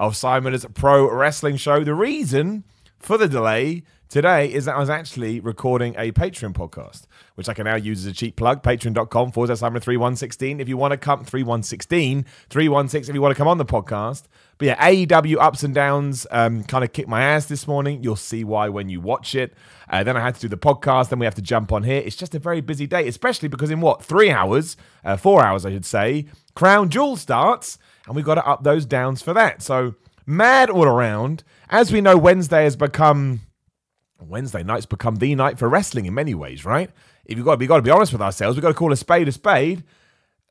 of Simon's Pro Wrestling Show. The reason for the delay today is that I was actually recording a Patreon podcast, which I can now use as a cheap plug. Patreon.com forward slash Simon 3116. If you want to come, 3116, 316 if you want to come on the podcast. But yeah, AEW ups and downs um, kind of kicked my ass this morning. You'll see why when you watch it. Uh, then I had to do the podcast. Then we have to jump on here. It's just a very busy day, especially because in what, three hours, uh, four hours, I should say, Crown Jewel starts and we've got to up those downs for that. So mad all around. As we know, Wednesday has become Wednesday night's become the night for wrestling in many ways, right? If you've got to be, got to be honest with ourselves, we've got to call a spade a spade.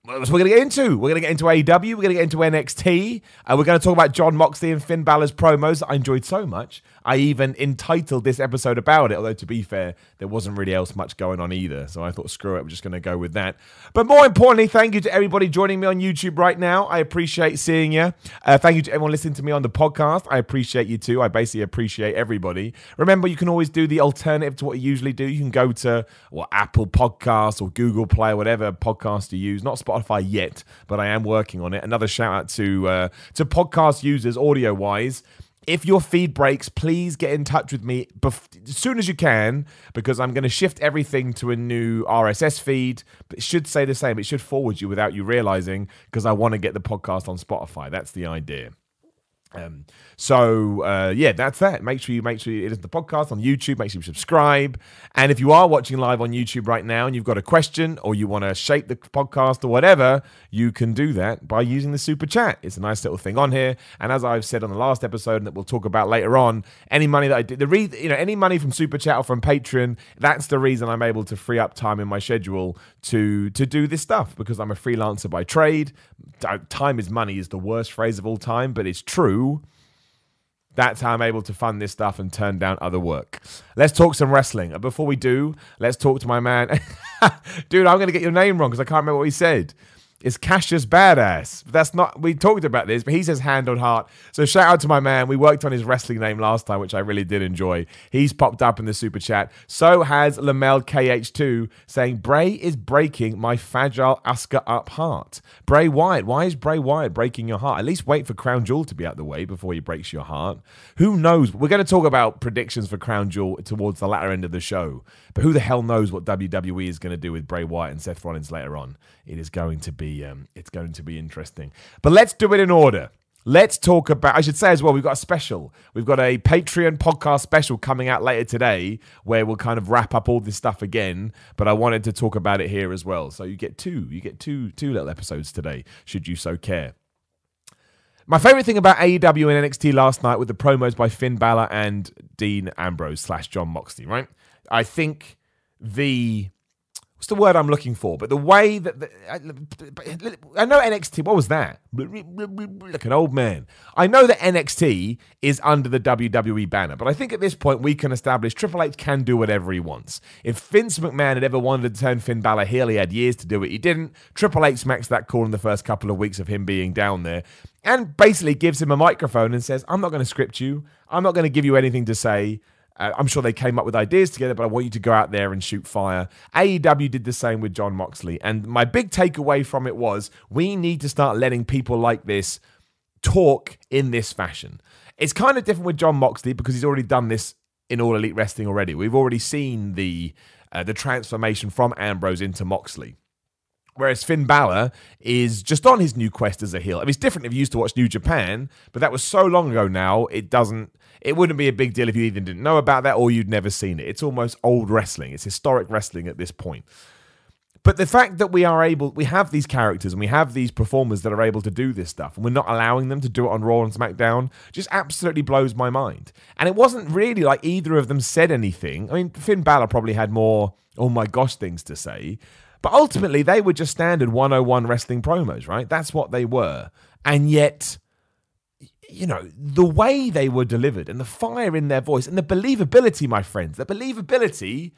What we're going to get into. We're going to get into AEW. We're going to get into NXT. Uh, we're going to talk about Jon Moxley and Finn Balor's promos that I enjoyed so much. I even entitled this episode about it, although to be fair, there wasn't really else much going on either. So I thought, screw it, we're just going to go with that. But more importantly, thank you to everybody joining me on YouTube right now. I appreciate seeing you. Uh, thank you to everyone listening to me on the podcast. I appreciate you too. I basically appreciate everybody. Remember, you can always do the alternative to what you usually do. You can go to what Apple Podcasts or Google Play, or whatever podcast you use. Not Spotify yet, but I am working on it. Another shout out to uh, to podcast users, audio wise if your feed breaks, please get in touch with me bef- as soon as you can because I'm going to shift everything to a new RSS feed. But it should say the same. It should forward you without you realizing because I want to get the podcast on Spotify. That's the idea. Um, so uh, yeah, that's that. Make sure you make sure you listen to the podcast on YouTube. Make sure you subscribe. And if you are watching live on YouTube right now and you've got a question or you want to shape the podcast or whatever, you can do that by using the super chat. It's a nice little thing on here. And as I've said on the last episode and that we'll talk about later on, any money that I did, the re- you know any money from super chat or from Patreon, that's the reason I'm able to free up time in my schedule to to do this stuff because I'm a freelancer by trade. Time is money is the worst phrase of all time, but it's true. That's how I'm able to fund this stuff and turn down other work. Let's talk some wrestling. Before we do, let's talk to my man. Dude, I'm going to get your name wrong because I can't remember what he said is Cassius Badass. That's not, we talked about this, but he says hand on heart. So shout out to my man. We worked on his wrestling name last time, which I really did enjoy. He's popped up in the super chat. So has Lamel KH2 saying, Bray is breaking my fragile Asuka up heart. Bray Wyatt, why is Bray Wyatt breaking your heart? At least wait for Crown Jewel to be out the way before he breaks your heart. Who knows? We're going to talk about predictions for Crown Jewel towards the latter end of the show. But who the hell knows what WWE is going to do with Bray Wyatt and Seth Rollins later on? It is going to be um, it's going to be interesting. But let's do it in order. Let's talk about. I should say as well, we've got a special. We've got a Patreon podcast special coming out later today, where we'll kind of wrap up all this stuff again. But I wanted to talk about it here as well. So you get two. You get two two little episodes today, should you so care. My favorite thing about AEW and NXT last night with the promos by Finn Balor and Dean Ambrose slash Jon Moxley. Right, I think the what's the word I'm looking for? But the way that the, I, I, know NXT. What was that? Like an old man. I know that NXT is under the WWE banner, but I think at this point we can establish Triple H can do whatever he wants. If Vince McMahon had ever wanted to turn Finn Balor heel, he had years to do it. He didn't. Triple H makes that call in the first couple of weeks of him being down there, and basically gives him a microphone and says, "I'm not going to script you. I'm not going to give you anything to say." Uh, I'm sure they came up with ideas together, but I want you to go out there and shoot fire. AEW did the same with Jon Moxley. And my big takeaway from it was we need to start letting people like this talk in this fashion. It's kind of different with Jon Moxley because he's already done this in All Elite Wrestling already. We've already seen the uh, the transformation from Ambrose into Moxley. Whereas Finn Balor is just on his new quest as a heel. I mean, it's different if you used to watch New Japan, but that was so long ago now, it doesn't it wouldn't be a big deal if you even didn't know about that or you'd never seen it. It's almost old wrestling. It's historic wrestling at this point. But the fact that we are able, we have these characters and we have these performers that are able to do this stuff, and we're not allowing them to do it on Raw and SmackDown, just absolutely blows my mind. And it wasn't really like either of them said anything. I mean, Finn Balor probably had more, oh my gosh, things to say. But ultimately, they were just standard 101 wrestling promos, right? That's what they were. And yet, you know, the way they were delivered and the fire in their voice and the believability, my friends, the believability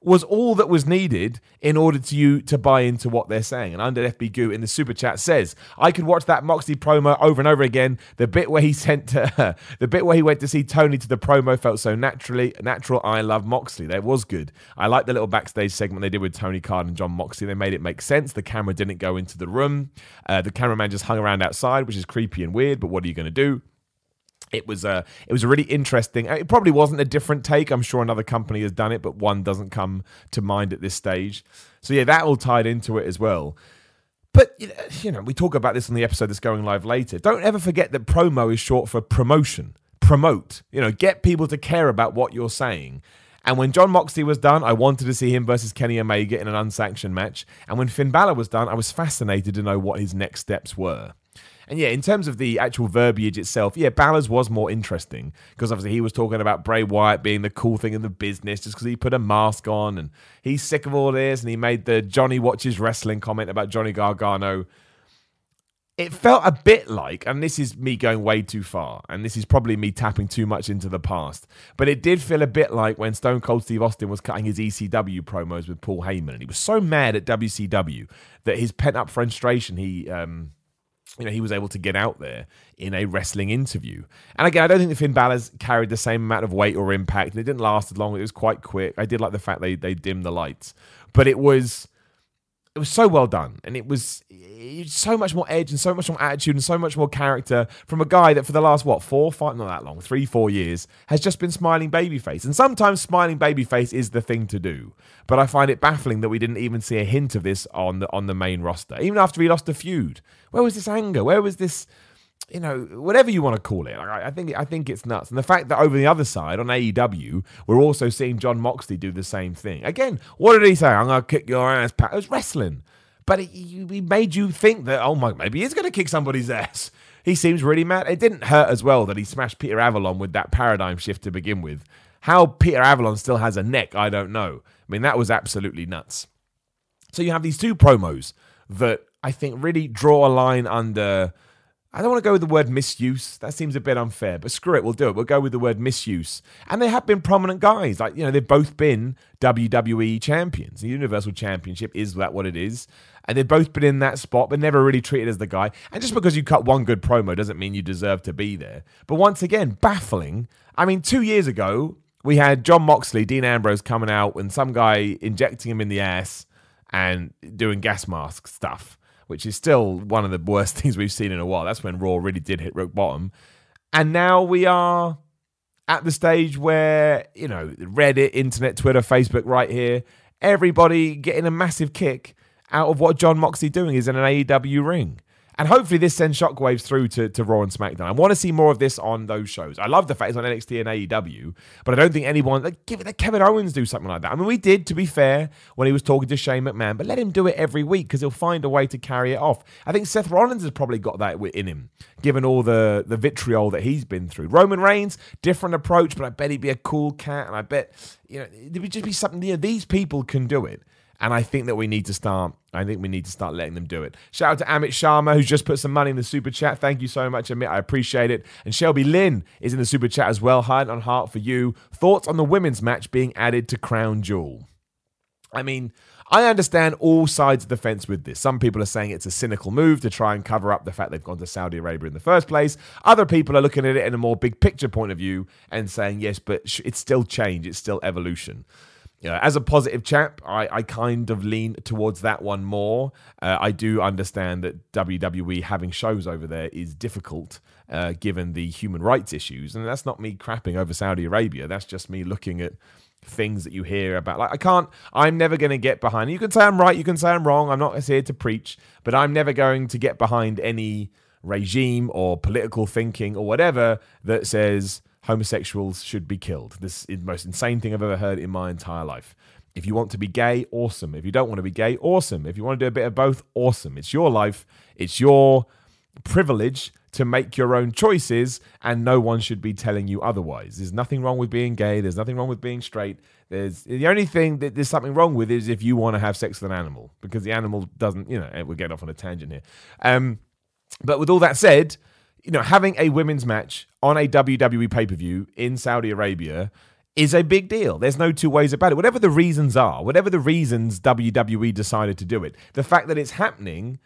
was all that was needed in order to you to buy into what they're saying. And under FB Goo in the super chat says, I could watch that Moxley promo over and over again. The bit where he sent to, the bit where he went to see Tony to the promo felt so naturally natural. I love Moxley. That was good. I like the little backstage segment they did with Tony Khan and Jon Moxley. They made it make sense. The camera didn't go into the room. Uh, the cameraman just hung around outside, which is creepy and weird. But what are you going to do? It was a it was a really interesting uh, it probably wasn't a different take. I'm sure another company has done it but one doesn't come to mind at this stage. So yeah that all tied into it as well. But you know we talk about this on the episode that's going live later. Don't ever forget that promo is short for promotion promote you know get people to care about what you're saying. And when Jon Moxley was done, I wanted to see him versus Kenny Omega in an unsanctioned match. And when Finn Balor was done, I was fascinated to know what his next steps were. And yeah, in terms of the actual verbiage itself, yeah, Balor's was more interesting because obviously he was talking about Bray Wyatt being the cool thing in the business just because he put a mask on and he's sick of all this and he made the Johnny watches wrestling comment about Johnny Gargano. It felt a bit like, and this is me going way too far, and this is probably me tapping too much into the past, but it did feel a bit like when Stone Cold Steve Austin was cutting his ECW promos with Paul Heyman, and he was so mad at WCW that his pent up frustration, he um, you know, he was able to get out there in a wrestling interview. And again, I don't think the Finn Balor's carried the same amount of weight or impact. And it didn't last as long. It was quite quick. I did like the fact they they dimmed the lights, but it was it was so well done, and it was, eh, so much more edge and so much more attitude and so much more character from a guy that for the last what four, five, not that long, three, four years has just been smiling babyface. And sometimes smiling babyface is the thing to do. But I find it baffling that we didn't even see a hint of this on the on the main roster, even after he lost a feud. Where was this anger? Where was this? You know, whatever you want to call it. I think I think it's nuts. And the fact that over the other side on AEW, we're also seeing Jon Moxley do the same thing. Again, what did he say? I'm gonna kick your ass. Pat. It was wrestling, but he made you think that oh my, maybe he's gonna kick somebody's ass. He seems really mad. It didn't hurt as well that he smashed Peter Avalon with that paradigm shift to begin with. How Peter Avalon still has a neck, I don't know. I mean, that was absolutely nuts. So you have these two promos that I think really draw a line under I don't want to go with the word misuse. That seems a bit unfair, but screw it, we'll do it. We'll go with the word misuse. And they have been prominent guys. Like, you know, they've both been WWE champions. The Universal Championship is that what it is. And they've both been in that spot, but never really treated as the guy. And just because you cut one good promo doesn't mean you deserve to be there. But once again, baffling. I mean, two years ago, we had Jon Moxley, Dean Ambrose coming out, and some guy injecting him in the ass and doing gas mask stuff which is still one of the worst things we've seen in a while. That's when Raw really did hit rock bottom. And now we are at the stage where, you know, Reddit, internet, Twitter, Facebook, right here, everybody getting a massive kick out of what Jon Moxley doing is in an AEW ring. And hopefully this sends shockwaves through to, to Raw and SmackDown. I want to see more of this on those shows. I love the fact it's on NXT and AEW, but I don't think anyone like give it let Kevin Owens do something like that. I mean, we did, to be fair, when he was talking to Shane McMahon, but let him do it every week because he'll find a way to carry it off. I think Seth Rollins has probably got that in him, given all the the vitriol that he's been through. Roman Reigns, different approach, but I bet he'd be a cool cat, and I bet you know it would just be something. You know, these people can do it. And I think that we need to start. I think we need to start letting them do it. Shout out to Amit Sharma, who's just put some money in the super chat. Thank you so much, Amit. I appreciate it. And Shelby Lynn is in the super chat as well. Heart on heart for you. Thoughts on the women's match being added to Crown Jewel? I mean, I understand all sides of the fence with this. Some people are saying it's a cynical move to try and cover up the fact they've gone to Saudi Arabia in the first place. Other people are looking at it in a more big picture point of view and saying, yes, but it's still change, it's still evolution you know, as a positive chap, I, I kind of lean towards that one more. Uh, I do understand that WWE having shows over there is difficult uh, given the human rights issues. And that's not me crapping over Saudi Arabia. That's just me looking at things that you hear about. Like, I can't, I'm never going to get behind. You can say I'm right, you can say I'm wrong. I'm not here to preach, but I'm never going to get behind any regime or political thinking or whatever that says, homosexuals should be killed. This is the most insane thing I've ever heard in my entire life. If you want to be gay, awesome. If you don't want to be gay, awesome. If you want to do a bit of both, awesome. It's your life, it's your privilege to make your own choices, and no one should be telling you otherwise. There's nothing wrong with being gay, there's nothing wrong with being straight. There's the only thing that there's something wrong with is if you want to have sex with an animal, because the animal doesn't, you know, we're getting off on a tangent here. Um, but with all that said, you know, having a women's match on a WWE pay per view in Saudi Arabia is a big deal. There's no two ways about it. Whatever the reasons are, whatever the reasons WWE decided to do it, the fact that it's happening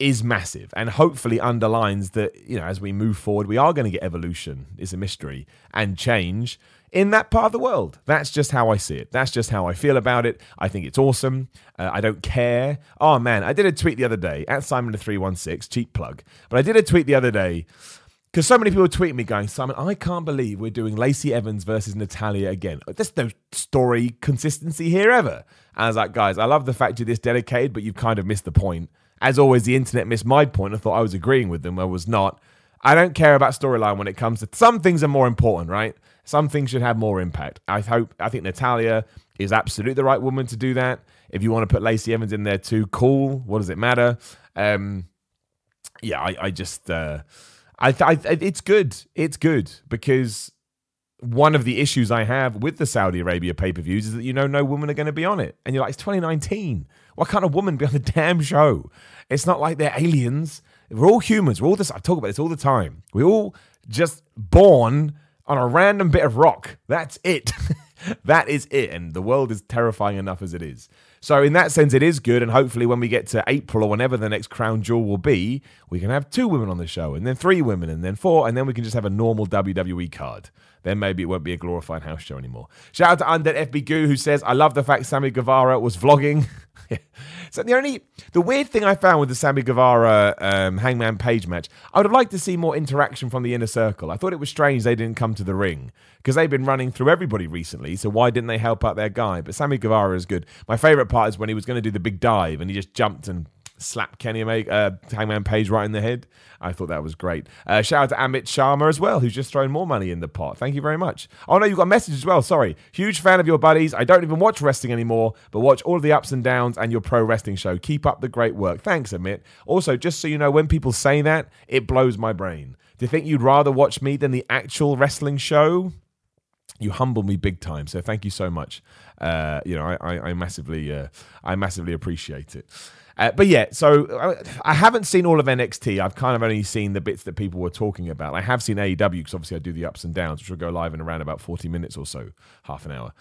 is massive and hopefully underlines that, you know, as we move forward, we are going to get evolution, is a mystery, and change in that part of the world. That's just how I see it. That's just how I feel about it. I think it's awesome. Uh, I don't care. Oh man, I did a tweet the other day at Simon the 316, cheap plug, but I did a tweet the other day because so many people tweet me going, Simon, I can't believe we're doing Lacey Evans versus Natalya again. There's no story consistency here ever. And I was like, guys, I love the fact you're this dedicated, but you've kind of missed the point. As always, the internet missed my point. I thought I was agreeing with them. I was not. I don't care about storyline when it comes to some things are more important, right? Some things should have more impact. I hope I think Natalya is absolutely the right woman to do that. If you want to put Lacey Evans in there too, cool. What does it matter? Um, yeah, I, I just uh, I, I it's good. It's good because one of the issues I have with the Saudi Arabia pay per views is that you know no women are going to be on it, and you're like, it's 2019. What kind of woman be on the damn show? It's not like they're aliens. We're all humans. We're all this. I talk about this all the time. We're all just born on a random bit of rock. That's it. that is it. And the world is terrifying enough as it is. So in that sense, it is good, and hopefully, when we get to April or whenever the next crown jewel will be, we can have two women on the show, and then three women, and then four, and then we can just have a normal WWE card. Then maybe it won't be a glorified house show anymore. Shout out to Undead FB Goo who says, "I love the fact Sammy Guevara was vlogging." So the only the weird thing I found with the Sammy Guevara um, Hangman Page match, I would have liked to see more interaction from the inner circle. I thought it was strange they didn't come to the ring because they've been running through everybody recently. So why didn't they help out their guy? But Sammy Guevara is good. My favorite part is when he was going to do the big dive and he just jumped and slapped Kenny Omega, uh, Hangman Page right in the head. I thought that was great. Uh, shout out to Amit Sharma as well, who's just thrown more money in the pot. Thank you very much. Oh no, you got a message as well. Sorry. Huge fan of your buddies. I don't even watch wrestling anymore, but watch all of the ups and downs and your pro wrestling show. Keep up the great work. Thanks, Amit. Also, just so you know, when people say that, it blows my brain. Do you think you'd rather watch me than the actual wrestling show? you humble me big time. So thank you so much. Uh, you know, I, I, I massively, uh, I massively appreciate it. Uh, but yeah, so uh, I haven't seen all of NXT. I've kind of only seen the bits that people were talking about. I have seen AEW because obviously I do the ups and downs, which will go live in around about 40 minutes or so, half an hour.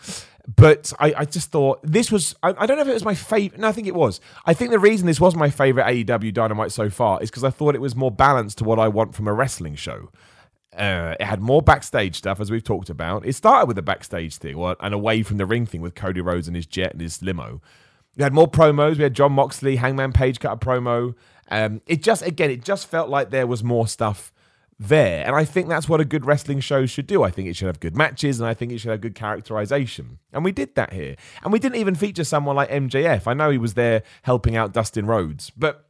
But I, I just thought this was, I, I, don't know if it was my favorite. No, I think it was. I think the reason this was my favorite AEW Dynamite so far is because I thought it was more balanced to what I want from a wrestling show. Uh, it had more backstage stuff, as we've talked about. It started with a backstage thing, or and away from the ring thing with Cody Rhodes and his jet and his limo. We had more promos. We had Jon Moxley, Hangman Page cut a promo. Um, it just, again, it just felt like there was more stuff there. And I think that's what a good wrestling show should do. I think it should have good matches and I think it should have good characterization. And we did that here. And we didn't even feature someone like MJF. I know he was there helping out Dustin Rhodes, but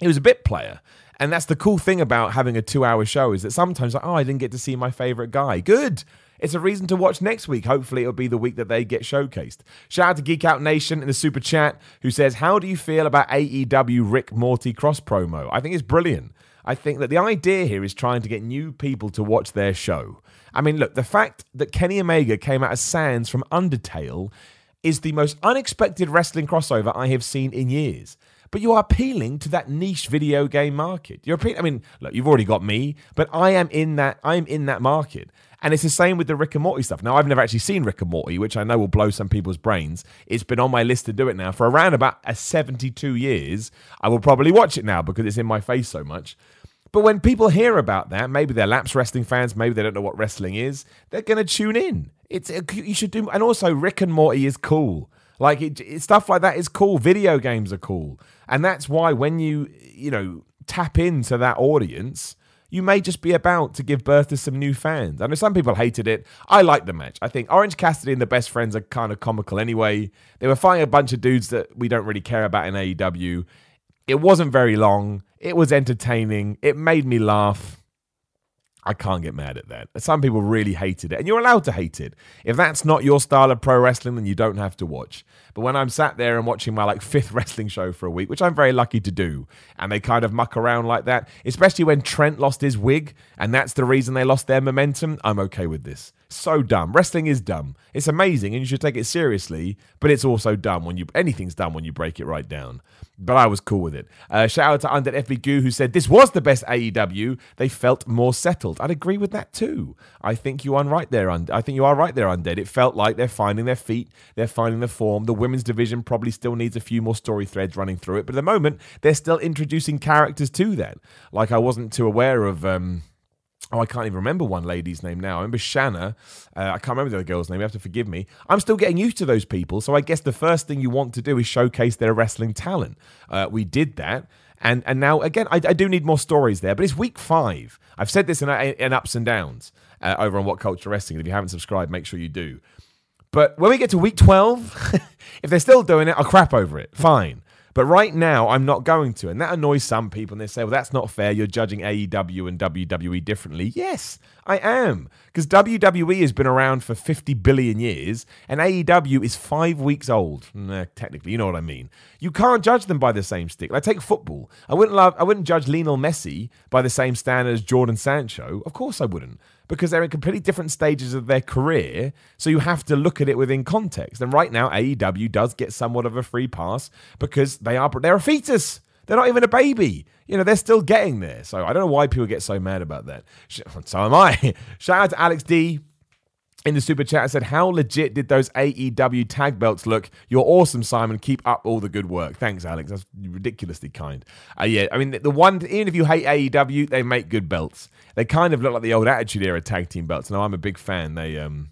he was a bit player. And that's the cool thing about having a two hour show is that sometimes, like, oh, I didn't get to see my favorite guy. Good. It's a reason to watch next week. Hopefully, it'll be the week that they get showcased. Shout out to Geek Out Nation in the super chat who says, How do you feel about AEW Rick Morty cross promo? I think it's brilliant. I think that the idea here is trying to get new people to watch their show. I mean, look, the fact that Kenny Omega came out as Sans from Undertale is the most unexpected wrestling crossover I have seen in years but you are appealing to that niche video game market. You're appealing. I mean, look, you've already got me, but I am in that. I am in that market. And it's the same with the Rick and Morty stuff. Now, I've never actually seen Rick and Morty, which I know will blow some people's brains. It's been on my list to do it now for around about a 72 years. I will probably watch it now because it's in my face so much. But when people hear about that, maybe they're lapsed wrestling fans, maybe they don't know what wrestling is, they're going to tune in. It's you should do, and also Rick and Morty is cool. Like it, it, stuff like that is cool. Video games are cool, and that's why when you you know tap into that audience, you may just be about to give birth to some new fans. I know some people hated it. I like the match. I think Orange Cassidy and the Best Friends are kind of comical anyway. They were fighting a bunch of dudes that we don't really care about in AEW. It wasn't very long. It was entertaining. It made me laugh. I can't get mad at that. Some people really hated it, and you're allowed to hate it. If that's not your style of pro wrestling, then you don't have to watch. But when I'm sat there and watching my like fifth wrestling show for a week, which I'm very lucky to do, and they kind of muck around like that, especially when Trent lost his wig, and that's the reason they lost their momentum, I'm okay with this. So dumb. Wrestling is dumb. It's amazing, and you should take it seriously, but it's also dumb when you anything's dumb when you break it right down but I was cool with it. Uh, shout out to Undead FB Goo who said this was the best AEW. They felt more settled. I'd agree with that too. I think you are right there. Und- I think you are right there, Undead. It felt like they're finding their feet. They're finding the form. The women's division probably still needs a few more story threads running through it, but at the moment they're still introducing characters to that. Like I wasn't too aware of. Um, Oh, I can't even remember one lady's name now. I remember Shanna. Uh, I can't remember the other girl's name. You have to forgive me. I'm still getting used to those people. So I guess the first thing you want to do is showcase their wrestling talent. Uh, we did that. And and now, again, I, I, do need more stories there. But it's week five. I've said this in, in ups and downs uh, over on What Culture Wrestling. If you haven't subscribed, make sure you do. But when we get to week 12, if they're still doing it, I'll crap over it. Fine. But right now, I'm not going to. And that annoys some people. And they say, well, that's not fair. You're judging AEW and WWE differently. Yes, I am. Because WWE has been around for 50 billion years, and AEW is five weeks old. Nah, technically, you know what I mean. You can't judge them by the same stick. Like, take football. I wouldn't love, I wouldn't judge Lionel Messi by the same standard as Jordan Sancho. Of course I wouldn't because they're in completely different stages of their career. So you have to look at it within context. And right now, AEW does get somewhat of a free pass because they are they're a fetus. They're not even a baby. You know, they're still getting there. So I don't know why people get so mad about that. So am I. Shout out to Alex D in the super chat and said, How legit did those AEW tag belts look? You're awesome, Simon. Keep up all the good work. Thanks, Alex. That's ridiculously kind. Uh, yeah, I mean, the one, even if you hate AEW, they make good belts. They kind of look like the old Attitude Era tag team belts. Now, I'm a big fan. They, um,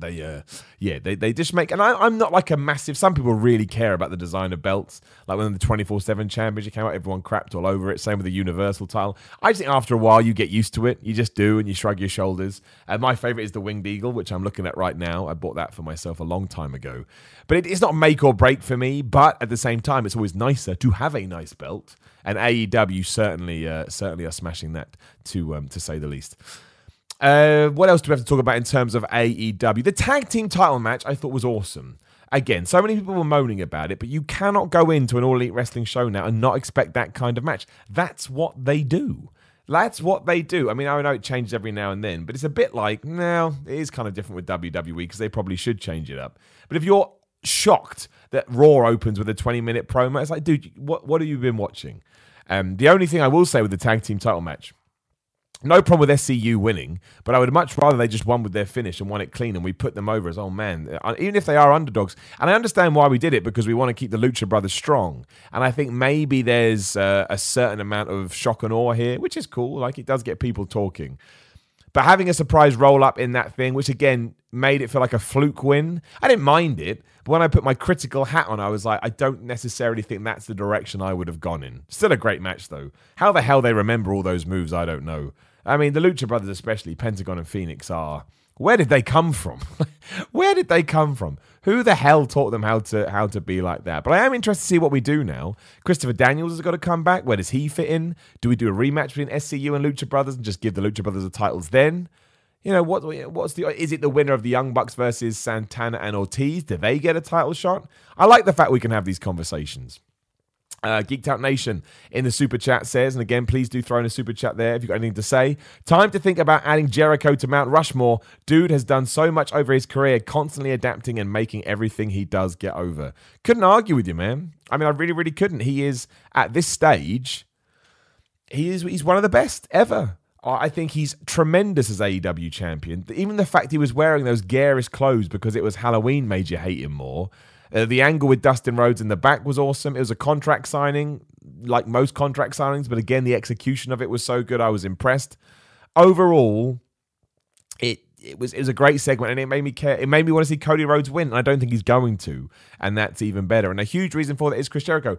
they uh yeah they, they just make and I, i'm not like a massive some people really care about the design of belts. Like when the 24-7 championship came out everyone crapped all over it. Same with the universal title i just think after a while you get used to it. You just do and you shrug your shoulders. And my favorite is the winged eagle which i'm looking at right now. I bought that for myself a long time ago. But it, it's not make or break for me but at the same time it's always nicer to have a nice belt. And aew certainly uh, certainly are smashing that to um, to say the least uh, what else do we have to talk about in terms of AEW? The tag team title match I thought was awesome. Again, so many people were moaning about it, but you cannot go into an all elite wrestling show now and not expect that kind of match. That's what they do. That's what they do. I mean, I know it changes every now and then, but it's a bit like, now it is kind of different with WWE because they probably should change it up. But if you're shocked that Raw opens with a 20 minute promo, it's like, dude, what, what have you been watching? Um, the only thing I will say with the tag team title match no problem with SCU winning, but I would much rather they just won with their finish and won it clean and we put them over as, oh man, uh, even if they are underdogs. And I understand why we did it because we want to keep the Lucha Brothers strong. And I think maybe there's uh, a certain amount of shock and awe here, which is cool. Like it does get people talking. But having a surprise roll up in that thing, which again made it feel like a fluke win, I didn't mind it. But when I put my critical hat on, I was like, I don't necessarily think that's the direction I would have gone in. Still a great match, though. How the hell they remember all those moves, I don't know. I mean, the Lucha Brothers, especially Pentagon and Fenix, are where did they come from? where did they come from? Who the hell taught them how to how to be like that? But I am interested to see what we do now. Christopher Daniels has got to come back. Where does he fit in? Do we do a rematch between SCU and Lucha Brothers and just give the Lucha Brothers the titles then? You know what? What's the? Is it the winner of the Young Bucks versus Santana and Ortiz? Do they get a title shot? I like the fact we can have these conversations. Uh, Geeked Out Nation in the super chat says, and again, please do throw in a super chat there if you've got anything to say. Time to think about adding Jericho to Mount Rushmore. Dude has done so much over his career, constantly adapting and making everything he does get over. Couldn't argue with you, man. I mean, I really, really couldn't. He is at this stage, he is he's one of the best ever. I think he's tremendous as AEW champion. Even the fact he was wearing those garish clothes because it was Halloween made you hate him more. Uh, the angle with Dustin Rhodes in the back was awesome. It was a contract signing, like most contract signings, but again, the execution of it was so good. I was impressed. Overall, it it was it was a great segment, and it made me care. It made me want to see Cody Rhodes win, and I don't think he's going to, and that's even better. And a huge reason for that is Chris Jericho.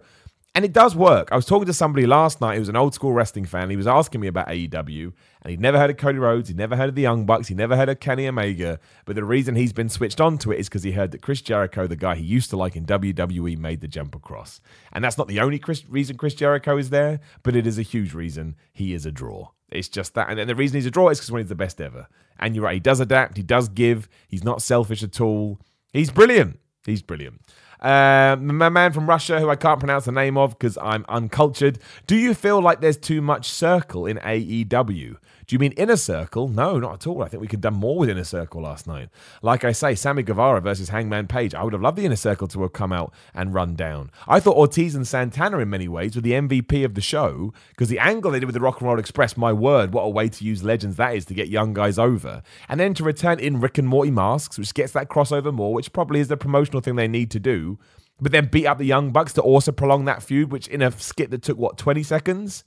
And it does work. I was talking to somebody last night who was an old school wrestling fan. He was asking me about AEW, and he'd never heard of Cody Rhodes, he'd never heard of the Young Bucks, he'd never heard of Kenny Omega. But the reason he's been switched on to it is because he heard that Chris Jericho, the guy he used to like in WWE, made the jump across. And that's not the only Chris, reason Chris Jericho is there, but it is a huge reason he is a draw. It's just that. And then the reason he's a draw is because when he's the best ever. And you're right, he does adapt, he does give, he's not selfish at all. He's brilliant. He's brilliant. Uh, my man from Russia, who I can't pronounce the name of because I'm uncultured. Do you feel like there's too much circle in AEW? Do you mean Inner Circle? No, not at all. I think we could have done more with Inner Circle last night. Like I say, Sammy Guevara versus Hangman Page. I would have loved the Inner Circle to have come out and run down. I thought Ortiz and Santana, in many ways, were the MVP of the show because the angle they did with the Rock and Roll Express, my word, what a way to use legends that is to get young guys over. And then to return in Rick and Morty masks, which gets that crossover more, which probably is the promotional thing they need to do. But then beat up the Young Bucks to also prolong that feud, which in a skit that took, what, 20 seconds?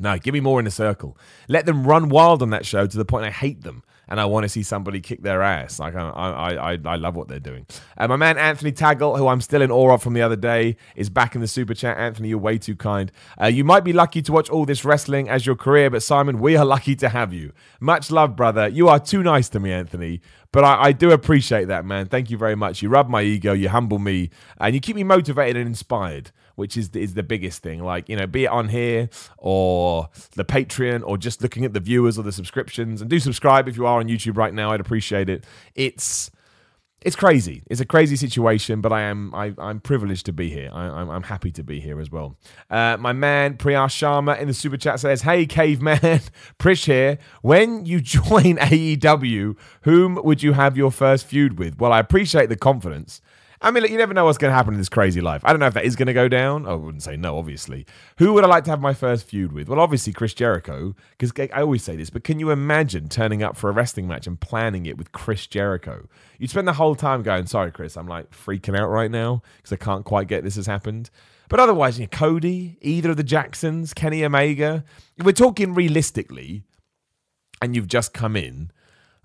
No, give me more Inner Circle. Let them run wild on that show to the point I hate them and I want to see somebody kick their ass. Like I, I, I, I love what they're doing. Uh, my man Anthony Taggle, who I'm still in awe of from the other day, is back in the super chat. Anthony, you're way too kind. Uh, you might be lucky to watch all this wrestling as your career, but Simon, we are lucky to have you. Much love, brother. You are too nice to me, Anthony. But I, I do appreciate that, man. Thank you very much. You rub my ego, you humble me, and you keep me motivated and inspired which is is the biggest thing. Like you know, be it on here or the Patreon or just looking at the viewers or the subscriptions. And do subscribe if you are on YouTube right now. I'd appreciate it. It's it's crazy. It's a crazy situation, but I am I, am privileged to be here. I, am happy to be here as well. Uh, my man Priyar Sharma in the super chat says, "Hey caveman, Prish here. When you join AEW, whom would you have your first feud with?" Well, I appreciate the confidence. I mean, look, you never know what's going to happen in this crazy life. I don't know if that is going to go down. I wouldn't say no, obviously. Who would I like to have my first feud with? Well, obviously Chris Jericho, because I always say this, but can you imagine turning up for a wrestling match and planning it with Chris Jericho? You'd spend the whole time going, sorry, Chris, I'm like freaking out right now because I can't quite get this has happened. But otherwise, you know, Cody, either of the Jacksons, Kenny Omega, if we're talking realistically, and you've just come in,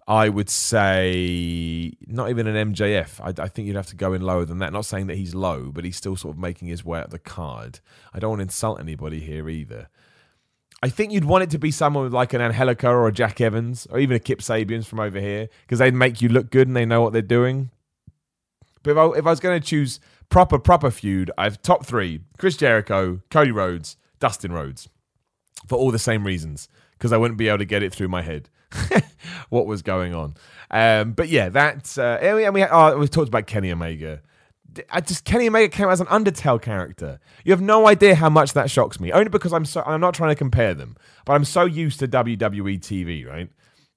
I would say not even an MJF. I, I, think you'd have to go in lower than that. Not saying that he's low, but he's still sort of making his way up the card. I don't want to insult anybody here either. I think you'd want it to be someone with like an Angelico or a Jack Evans or even a Kip Sabians from over here because they'd make you look good and they know what they're doing. But if I, if I was going to choose proper, proper feud, I've top three Chris Jericho, Cody Rhodes, Dustin Rhodes for all the same reasons because I wouldn't be able to get it through my head. what was going on. Um, but yeah, that uh, and we, and we, oh, we talked about Kenny Omega. I just Kenny Omega came out as an Undertale character. You have no idea how much that shocks me. Only because I'm so I'm not trying to compare them, but I'm so used to WWE TV, right?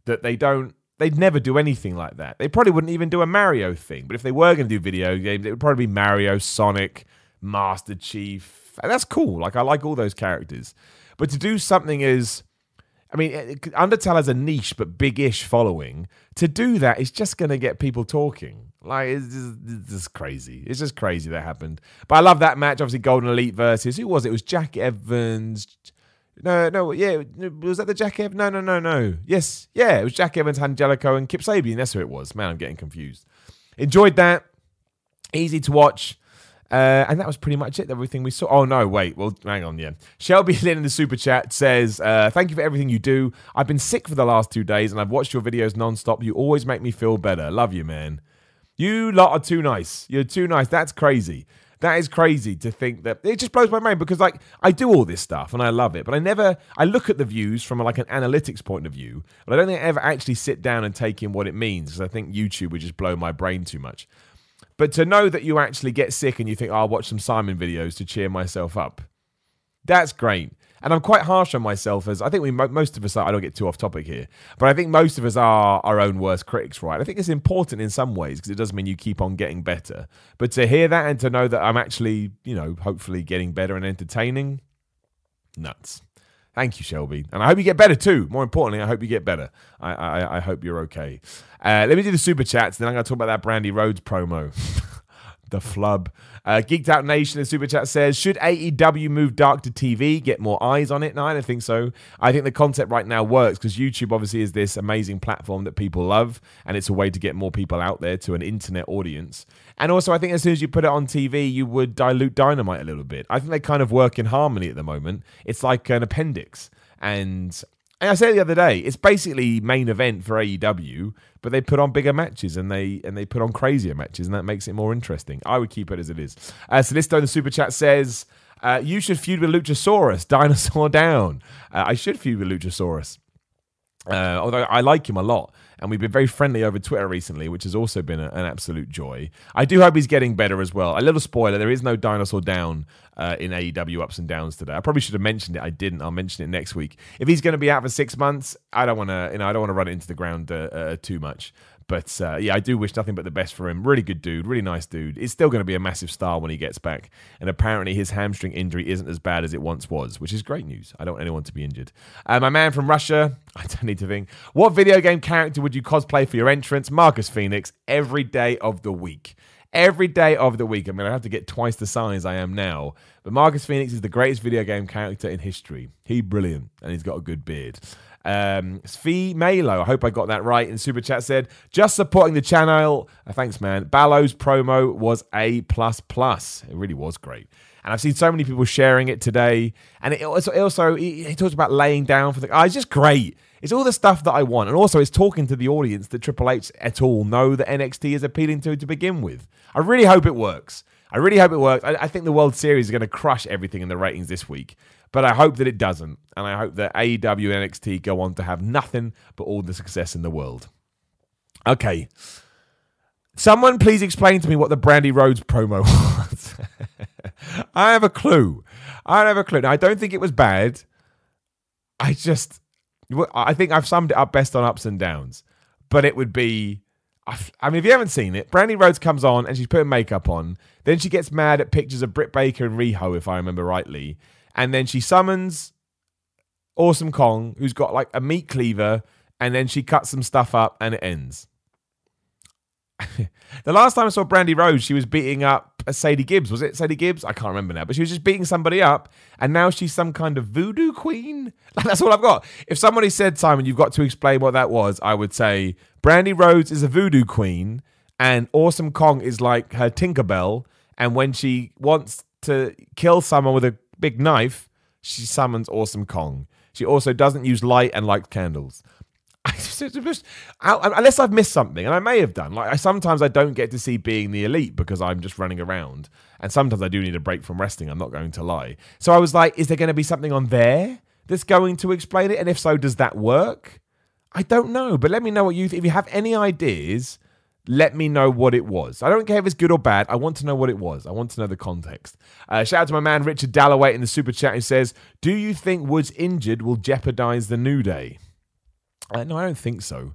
That they don't they'd never do anything like that. They probably wouldn't even do a Mario thing. But if they were going to do video games, it would probably be Mario, Sonic, Master Chief. And that's cool. Like I like all those characters. But to do something as I mean, eh, Undertale has a niche but big-ish following. To do that is just going to get people talking. Like it's just, it's just, crazy. It's just crazy that happened. But I love that match. Obviously, Golden Elite versus who was it? It was Jack Evans. No, no, yeah, was that the Jack Evans? No, no, no, no. Yes, yeah, it was Jack Evans, Angelico, and Kip Sabian. That's who it was. Man, I'm getting confused. Enjoyed that. Easy to watch. Uh, and that was pretty much it. Everything we saw. Oh no, wait. Well, hang on. Yeah, Shelby Lynn in the super chat says, uh, "Thank you for everything you do. I've been sick for the last two days, and I've watched your videos nonstop. You always make me feel better. Love you, man. You lot are too nice. You're too nice. That's crazy. That is crazy to think that it just blows my mind because like I do all this stuff and I love it, but I never I look at the views from like an analytics point of view, but I don't think I ever actually sit down and take in what it means because I think YouTube would just blow my brain too much. But to know that you actually get sick and you think, oh, I'll watch some Simon videos to cheer myself up, that's great. And I'm quite harsh on myself as I think we most of us are. I don't get too off topic here, but I think most of us are our own worst critics, right? I think it's important in some ways because it does mean you keep on getting better. But to hear that and to know that I'm actually, you know, hopefully getting better and entertaining, nuts. Thank you, Shelby. And I hope you get better too. More importantly, I hope you get better. I, I, I hope you're okay. Uh, let me do the super chats, then I'm going to talk about that Brandi Rhodes promo. the flub. Uh, Geeked Out Nation in Super Chat says, should AEW move dark to TV, get more eyes on it? No, I don't think so. I think the concept right now works because YouTube obviously is this amazing platform that people love, and it's a way to get more people out there to an internet audience. And also, I think as soon as you put it on TV, you would dilute Dynamite a little bit. I think they kind of work in harmony at the moment. It's like an appendix. And and I said the other day, it's basically main event for AEW, but they put on bigger matches and they and they put on crazier matches, and that makes it more interesting. I would keep it as it is. Uh, Salisto in the super chat says, uh, "You should feud with Luchasaurus, dinosaur down." Uh, I should feud with Luchasaurus, uh, although I like him a lot and we've been very friendly over Twitter recently, which has also been a, an absolute joy. I do hope he's getting better as well. A little spoiler: there is no dinosaur down uh, in AEW ups and downs today. I probably should have mentioned it. I didn't. I'll mention it next week. If he's going to be out for six months, I don't want to. You know, I don't want to run it into the ground uh, uh, too much. But uh, yeah, I do wish nothing but the best for him. Really good dude, really nice dude. He's still going to be a massive star when he gets back. And apparently, his hamstring injury isn't as bad as it once was, which is great news. I don't want anyone to be injured. Uh, my man from Russia, I don't need to think. What video game character would you cosplay for your entrance? Marcus Fenix, every day of the week. Every day of the week. I mean, I have to get twice the size I am now. But Marcus Fenix is the greatest video game character in history. He's brilliant, and he's got a good beard. Um, Svi Malo, I hope I got that right. In super chat said, just supporting the channel. Uh, thanks, man. Balor's promo was a plus plus. It really was great. And I've seen so many people sharing it today. And it also, it also he, he talks about laying down for the. Oh, it's just great. It's all the stuff that I want. And also, it's talking to the audience that Triple H et al. know that NXT is appealing to to begin with. I really hope it works. I really hope it works. I, I think the World Series is going to crush everything in the ratings this week. But I hope that it doesn't. And I hope that AEW and NXT go on to have nothing but all the success in the world. Okay. Someone please explain to me what the Brandi Rhodes promo was. I have a clue. I have a clue. Now, I don't think it was bad. I just, I think I've summed it up best on ups and downs. But it would be, I mean, if you haven't seen it, Brandi Rhodes comes on and she's putting makeup on. Then she gets mad at pictures of Britt Baker and Riho, if I remember rightly. And then she summons Awesome Kong, who's got like a meat cleaver, and then she cuts some stuff up and it ends. the last time I saw Brandi Rhodes, she was beating up Sadie Gibbs. Was it Sadie Gibbs? I can't remember now, but she was just beating somebody up, and now she's some kind of voodoo queen. Like, that's all I've got. If somebody said, Simon, you've got to explain what that was, I would say Brandi Rhodes is a voodoo queen, and Awesome Kong is like her Tinkerbell, and when she wants to kill someone with a big knife, she summons Awesome Kong. She also doesn't use light and light candles. unless I've missed something, and I may have done. Like I, sometimes I don't get to see being the elite because I'm just running around, and sometimes I do need a break from resting. I'm not going to lie. So I was like, is there going to be something on there that's going to explain it? And if so, does that work? I don't know, but let me know what you. If you have any ideas, let me know what it was. I don't care if it's good or bad. I want to know what it was. I want to know the context. Uh, shout out to my man Richard Dalloway in the super chat who says, "Do you think Woods injured will jeopardize the New Day?" Uh, no, I don't think so.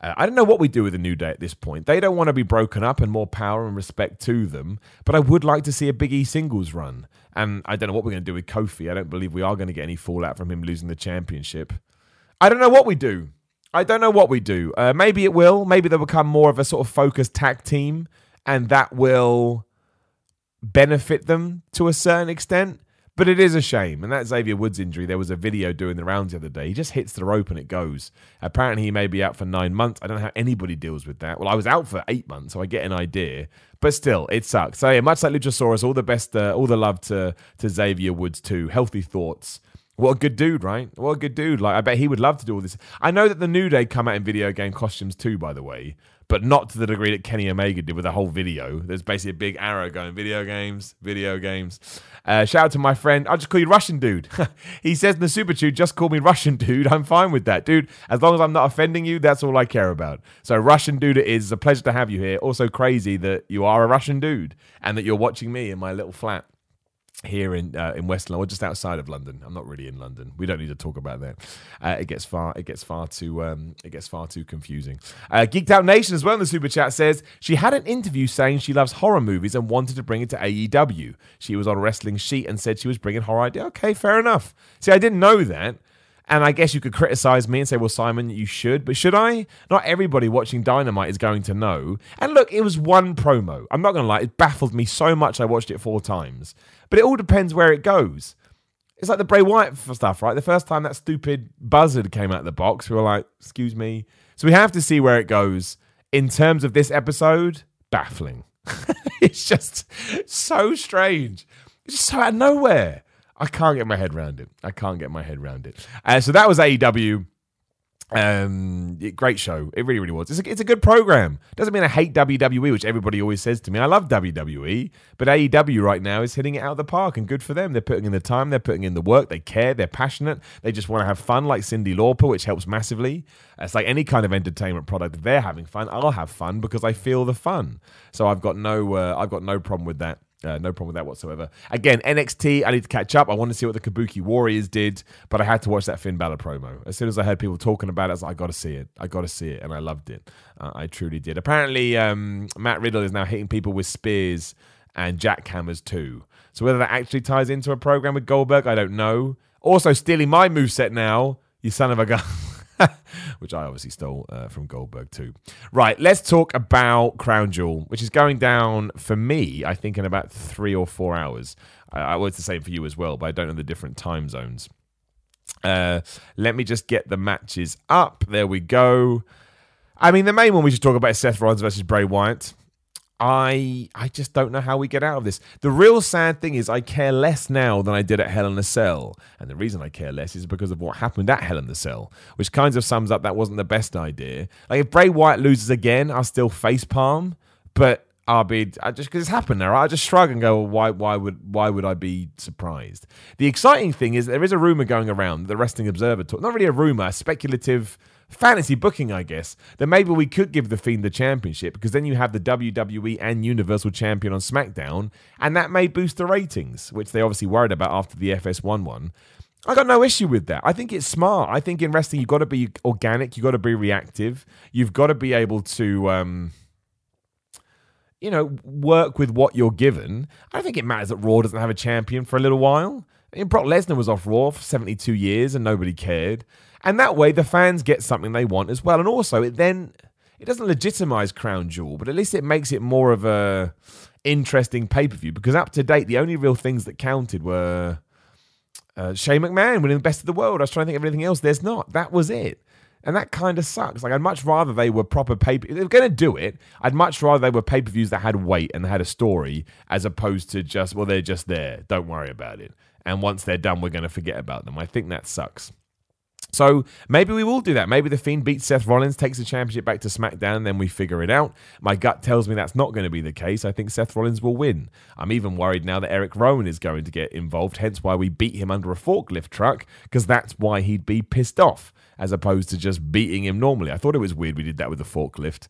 Uh, I don't know what we do with the New Day at this point. They don't want to be broken up and more power and respect to them, but I would like to see a Big E singles run. And I don't know what we're going to do with Kofi. I don't believe we are going to get any fallout from him losing the championship. I don't know what we do. I don't know what we do. Uh, maybe it will. Maybe they'll become more of a sort of focused tag team, and that will benefit them to a certain extent. But it is a shame. And that Xavier Woods injury, there was a video doing the rounds the other day. He just hits the rope and it goes. Apparently, he may be out for nine months. I don't know how anybody deals with that. Well, I was out for eight months, so I get an idea. But still, it sucks. So, yeah, much like Luchasaurus, all the best, uh, all the love to, to Xavier Woods, too. Healthy thoughts. What a good dude, right? What a good dude. Like, I bet he would love to do all this. I know that the New Day come out in video game costumes too, by the way, but not to the degree that Kenny Omega did with a whole video. There's basically a big arrow going video games, video games. Uh, shout out to my friend. I'll just call you Russian dude. he says in the super tube, just call me Russian dude. I'm fine with that, dude. As long as I'm not offending you, that's all I care about. So, Russian dude, it is a pleasure to have you here. Also, crazy that you are a Russian dude and that you're watching me in my little flat here in uh, in West London, or just outside of London. I'm not really in London. We don't need to talk about that. Uh, it gets far it gets far too um, it gets far too confusing. Uh, Geeked Out Nation as well in the super chat says she had an interview saying she loves horror movies and wanted to bring it to AEW. She was on a wrestling sheet and said she was bringing horror idea. Okay, fair enough. See, I didn't know that. And I guess you could criticize me and say, well, Simon, you should. But should I? Not everybody watching Dynamite is going to know. And look, it was one promo. I'm not going to lie, it baffled me so much I watched it four times. But it all depends where it goes. It's like the Bray Wyatt stuff, right? The first time that stupid buzzard came out of the box, we were like, excuse me. So we have to see where it goes. In terms of this episode, baffling. it's just so strange. It's just so out of nowhere. I can't get my head around it. I can't get my head around it. Uh, so that was AEW. Um, great show. It really, really was. It's a, it's a good program. Doesn't mean I hate WWE, which everybody always says to me. I love WWE, but AEW right now is hitting it out of the park, and good for them. They're putting in the time, they're putting in the work, they care, they're passionate, they just want to have fun, like Cyndi Lauper, which helps massively. It's like any kind of entertainment product. They're having fun, I'll have fun because I feel the fun. So I've got no, uh, I've got no problem with that. Uh, no problem with that whatsoever. Again, NXT, I need to catch up. I want to see what the Kabuki Warriors did, but I had to watch that Finn Balor promo. As soon as I heard people talking about it, I was like, I got to see it. I got to see it. And I loved it. Uh, I truly did. Apparently, um, Matt Riddle is now hitting people with spears and jackhammers too. So whether that actually ties into a program with Goldberg, I don't know. Also, stealing my moveset now, you son of a gun. which I obviously stole uh, from Goldberg too. Right, let's talk about Crown Jewel, which is going down for me, I think, in about three or four hours. I, I was the same for you as well, but I don't know the different time zones. Uh, let me just get the matches up. There we go. I mean, the main one we should talk about is Seth Rollins versus Bray Wyatt. I I just don't know how we get out of this. The real sad thing is I care less now than I did at Hell in a Cell. And the reason I care less is because of what happened at Hell in the Cell, which kind of sums up that wasn't the best idea. Like if Bray Wyatt loses again, I'll still face palm, but I'll be I just because it's happened now. I just shrug and go, well, why why would why would I be surprised? The exciting thing is there is a rumor going around. The Wrestling Observer talk, not really a rumor, a speculative fantasy booking, I guess, then maybe we could give The Fiend the championship because then you have the WWE and Universal Champion on SmackDown, and that may boost the ratings, which they obviously worried about after the FS1 one. I got no issue with that. I think it's smart. I think in wrestling, you've got to be organic, you've got to be reactive, you've got to be able to. Um, you know, work with what you're given. I don't think it matters that Raw doesn't have a champion for a little while. I mean, Brock Lesnar was off Raw for 72 years and nobody cared. And that way, the fans get something they want as well. And also, it then it doesn't legitimize Crown Jewel, but at least it makes it more of a interesting pay per view. Because up to date, the only real things that counted were uh, Shane McMahon winning the best of the world. I was trying to think of anything else. There's not. That was it. And that kind of sucks. Like I'd much rather they were proper paper. If they're going to do it, I'd much rather they were pay per views that had weight and had a story, as opposed to just well, they're just there. Don't worry about it. And once they're done, we're going to forget about them. I think that sucks. So maybe we will do that. Maybe the Fiend beats Seth Rollins, takes the championship back to SmackDown, and then we figure it out. My gut tells me that's not going to be the case. I think Seth Rollins will win. I'm even worried now that Eric Rowan is going to get involved, hence why we beat him under a forklift truck, because that's why he'd be pissed off, as opposed to just beating him normally. I thought it was weird we did that with the forklift.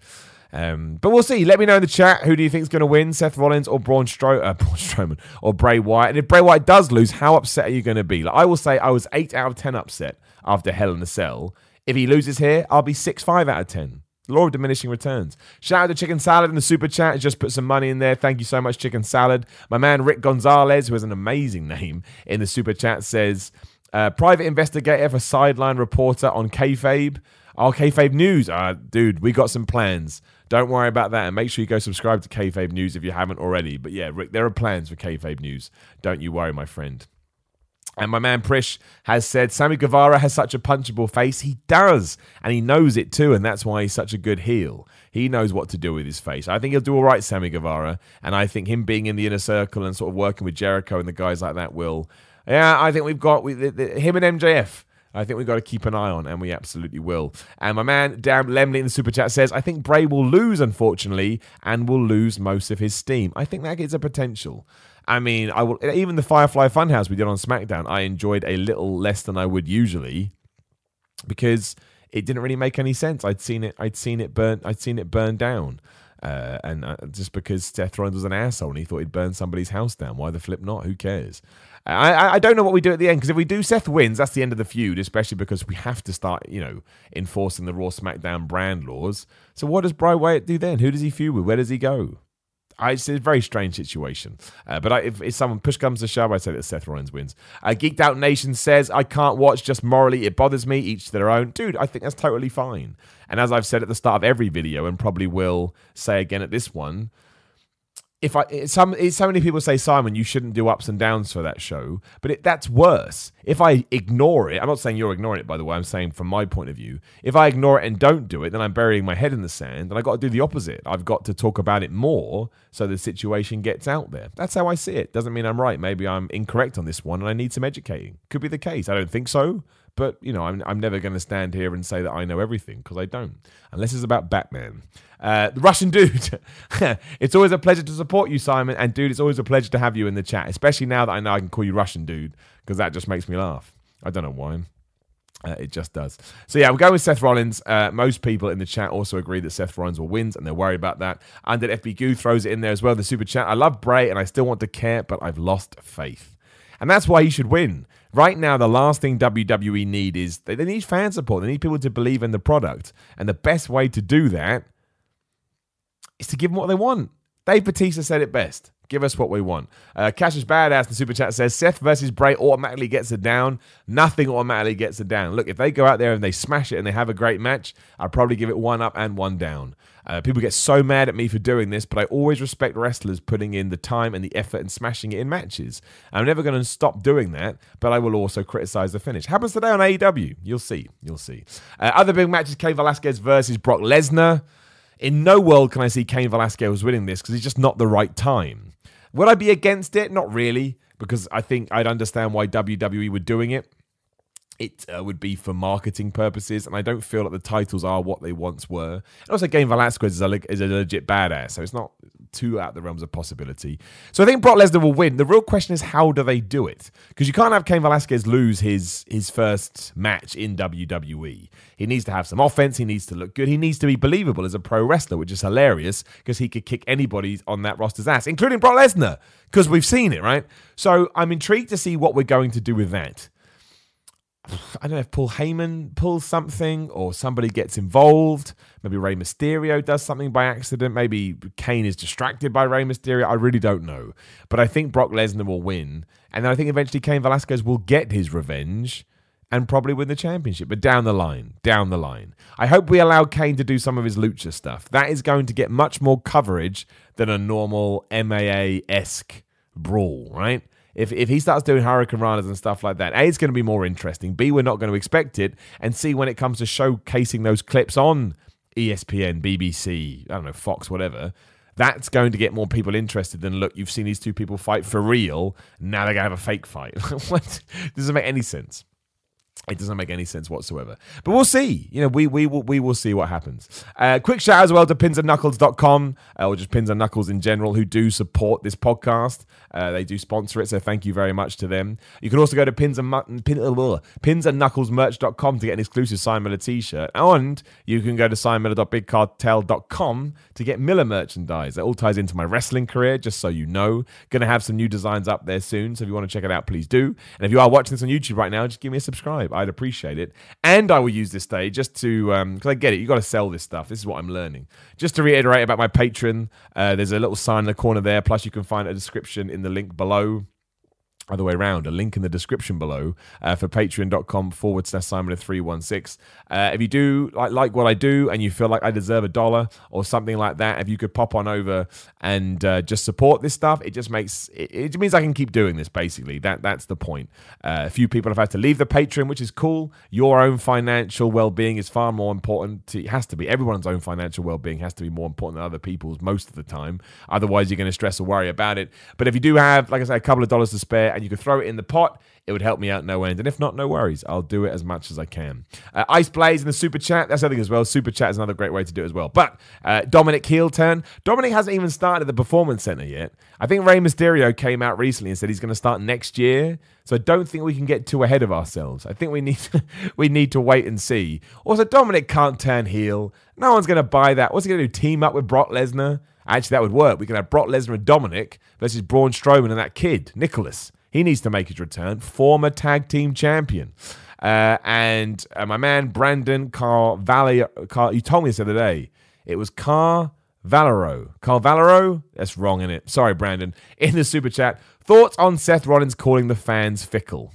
Um, but we'll see. Let me know in the chat who do you think is going to win, Seth Rollins or Braun, Stro- uh, Braun Strowman or Bray Wyatt. And if Bray Wyatt does lose, how upset are you going to be? Like I will say, I was eight out of ten upset after Hell in a Cell. If he loses here, I'll be 6 5 out of 10. Law of diminishing returns. Shout out to Chicken Salad in the super chat. Just put some money in there. Thank you so much, Chicken Salad. My man Rick Gonzalez, who has an amazing name in the super chat, says uh, private investigator for sideline reporter on kayfabe. Oh, kayfabe news. Uh, dude, we got some plans. Don't worry about that, and make sure you go subscribe to kayfabe news if you haven't already. But yeah, Rick, there are plans for kayfabe news. Don't you worry, my friend. And my man Prish has said Sammy Guevara has such a punchable face. He does. And he knows it too. And that's why he's such a good heel. He knows what to do with his face. I think he'll do all right, Sammy Guevara. And I think him being in the inner circle and sort of working with Jericho and the guys like that will. Yeah, I think we've got we, the, the, him and MJF. I think we've got to keep an eye on, and we absolutely will. And my man Dan Lemley in the super chat says, I think Bray will lose, unfortunately, and will lose most of his steam. I think that gives a potential. I mean, I will even the Firefly Funhouse we did on SmackDown. I enjoyed a little less than I would usually because it didn't really make any sense. I'd seen it. I'd seen it burn. I'd seen it burn down. Uh, and uh, just because Seth Rollins was an asshole and he thought he'd burn somebody's house down, why the flip not? Who cares? I, I don't know what we do at the end because if we do Seth wins, that's the end of the feud, especially because we have to start, you know, enforcing the Raw SmackDown brand laws. So what does Bray Wyatt do then? Who does he feud with? Where does he go? I, it's a very strange situation. Uh, but I, if, if someone push comes to shove, I'd say that Seth Rollins wins. Uh, Geeked Out Nation says, I can't watch, just morally it bothers me, each to their own. Dude, I think that's totally fine. And as I've said at the start of every video, and probably will say again at this one, if I eh, some eh, so many people say Simon, you shouldn't do ups and downs for that show, but it, that's worse. If I ignore it, I'm not saying you're ignoring it, by the way. I'm saying from my point of view, if I ignore it and don't do it, then I'm burying my head in the sand, and I've got to do the opposite. I've got to talk about it more so the situation gets out there. That's how I see it. Doesn't mean I'm right. Maybe I'm incorrect on this one, and I need some educating. Could be the case. I don't think so, but you know, I'm I'm never going to stand here and say that I know everything because I don't, unless it's about Batman. Uh, the Russian dude. it's always a pleasure to support you, Simon. And dude, it's always a pleasure to have you in the chat, especially now that I know I can call you Russian dude because that just makes me laugh. I don't know why. Uh, it just does. So yeah, we'll go with Seth Rollins. Uh, most people in the chat also agree that Seth Rollins will win, and they're worried about that. And that FB Goo throws it in there as well. The super chat. I love Bray, and I still want to care, but I've lost faith. And that's why he should win. Right now, the last thing WWE need is they, they need fan support. They need people to believe in the product, and the best way to do that is to give them what they want. Dave Batista said it best. Give us what we want. Uh, Cash is badass. The super chat says Seth versus Bray automatically gets it down. Nothing automatically gets it down. Look, if they go out there and they smash it and they have a great match, I'd probably give it one up and one down. Uh, people get so mad at me for doing this, but I always respect wrestlers putting in the time and the effort and smashing it in matches. I'm never going to stop doing that, but I will also criticize the finish. Happens today on AEW. You'll see. You'll see. Uh, other big matches: Cain Velasquez versus Brock Lesnar. In no world can I see Cain Velasquez winning this because it's just not the right time. Would I be against it? Not really, because I think I'd understand why WWE were doing it. It uh, would be for marketing purposes, and I don't feel that the titles are what they once were. And also, Cain Velasquez is a, is a legit badass, so it's not too out of the realms of possibility. So I think Brock Lesnar will win. The real question is how do they do it? Because you can't have Cain Velasquez lose his his first match in WWE. He needs to have some offense. He needs to look good. He needs to be believable as a pro wrestler, which is hilarious because he could kick anybody on that roster's ass, including Brock Lesnar, because we've seen it, right? So I'm intrigued to see what we're going to do with that. I don't know if Paul Heyman pulls something or somebody gets involved. Maybe Rey Mysterio does something by accident. Maybe Cain is distracted by Rey Mysterio. I really don't know. But I think Brock Lesnar will win. And then I think eventually Cain Velasquez will get his revenge and probably win the championship. But down the line, down the line. I hope we allow Cain to do some of his lucha stuff. That is going to get much more coverage than a normal MMA esque brawl, right? If, if he starts doing hurricanranas and stuff like that, A, it's going to be more interesting. B, we're not going to expect it. And C, when it comes to showcasing those clips on ESPN, BBC, I don't know, Fox, whatever, that's going to get more people interested than look, you've seen these two people fight for real. Now they're going to have a fake fight. what? Doesn't make any sense. It doesn't make any sense whatsoever. But we'll see. You know, we we will we will see what happens. Uh, quick shout as well to pinsandknuckles.com uh, or just pins and knuckles in general who do support this podcast. Uh, they do sponsor it, so thank you very much to them. You can also go to pins and pin, uh, pins and knucklesmerch.com to get an exclusive Simon Miller t-shirt. And you can go to simonmiller.bigcartel.com to get Miller merchandise. That all ties into my wrestling career, just so you know. Gonna have some new designs up there soon. So if you want to check it out, please do. And if you are watching this on YouTube right now, just give me a subscribe. I'd appreciate it. And I will use this day just to, because um, I get it, you got to sell this stuff. This is what I'm learning. Just to reiterate about my Patreon, uh, there's a little sign in the corner there. Plus, you can find a description in the link below other way around, a link in the description below uh, for patreon.com forward slash Simon 316. Uh, if you do like, like what I do and you feel like I deserve a dollar or something like that, if you could pop on over and uh, just support this stuff, it just makes it, it, means I can keep doing this basically. That That's the point. Uh, a few people have had to leave the Patreon, which is cool. Your own financial well being is far more important. To, it has to be. Everyone's own financial well being has to be more important than other people's most of the time. Otherwise, you're going to stress or worry about it. But if you do have, like I said, a couple of dollars to spare, and you could throw it in the pot. It would help me out no end. And if not, no worries. I'll do it as much as I can. Uh, Ice Blaze in the super chat. That's other thing as well. Super chat is another great way to do it as well. But uh, Dominic heel turn. Dominic hasn't even started the Performance Center yet. I think Rey Mysterio came out recently and said he's going to start next year. So I don't think we can get too ahead of ourselves. I think we need to, we need to wait and see. Also, Dominic can't turn heel. No one's going to buy that. What's he going to do? Team up with Brock Lesnar? Actually, that would work. We can have Brock Lesnar and Dominic versus Braun Strowman and that kid, Nicholas. He needs to make his return. Former tag team champion. Uh, and uh, my man Brandon Car Valley, Car, you told me this the other day. It was Car Valero. Carl Valero? That's wrong in it. Sorry, Brandon. In the super chat, thoughts on Seth Rollins calling the fans fickle?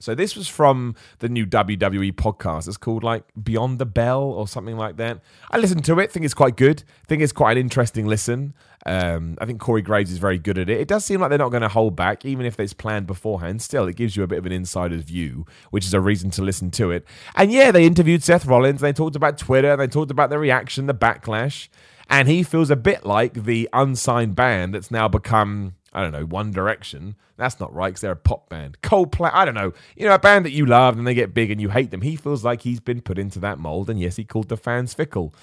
So this was from the new WWE podcast. It's called like Beyond the Bell or something like that. I listened to it. Think it's quite good. Think it's quite an interesting listen. Um, I think Corey Graves is very good at it. It does seem like they're not going to hold back, even if it's planned beforehand. Still, it gives you a bit of an insider's view, which is a reason to listen to it. And yeah, they interviewed Seth Rollins. They talked about Twitter. They talked about the reaction, the backlash. And he feels a bit like the unsigned band that's now become I don't know, One Direction. That's not right because they're a pop band. Coldplay, I don't know. You know, a band that you love and they get big and you hate them. He feels like he's been put into that mold. And yes, he called the fans fickle.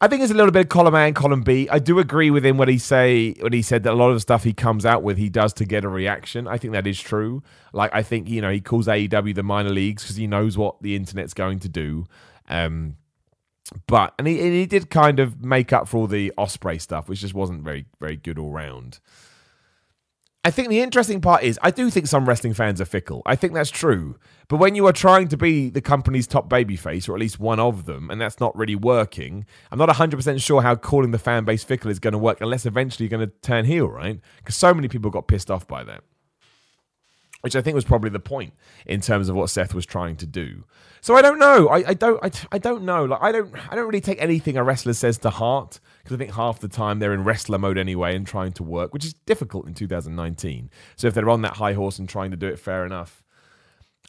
I think it's a little bit of column A and column B. I do agree with him when he say when he said that a lot of the stuff he comes out with he does to get a reaction. I think that is true. Like I think you know he calls AEW the minor leagues because he knows what the internet's going to do. Um, but and he, and he did kind of make up for all the Ospreay stuff, which just wasn't very very good all round. I think the interesting part is I do think some wrestling fans are fickle. I think that's true. But when you are trying to be the company's top babyface, or at least one of them, and that's not really working, I'm not 100% sure how calling the fan base fickle is going to work unless eventually you're going to turn heel, right? Because so many people got pissed off by that which I think was probably the point in terms of what Seth was trying to do. So I don't know. I, I don't. I, I don't know. Like I don't. I don't really take anything a wrestler says to heart because I think half the time they're in wrestler mode anyway and trying to work, which is difficult in 2019. So if they're on that high horse and trying to do it, fair enough.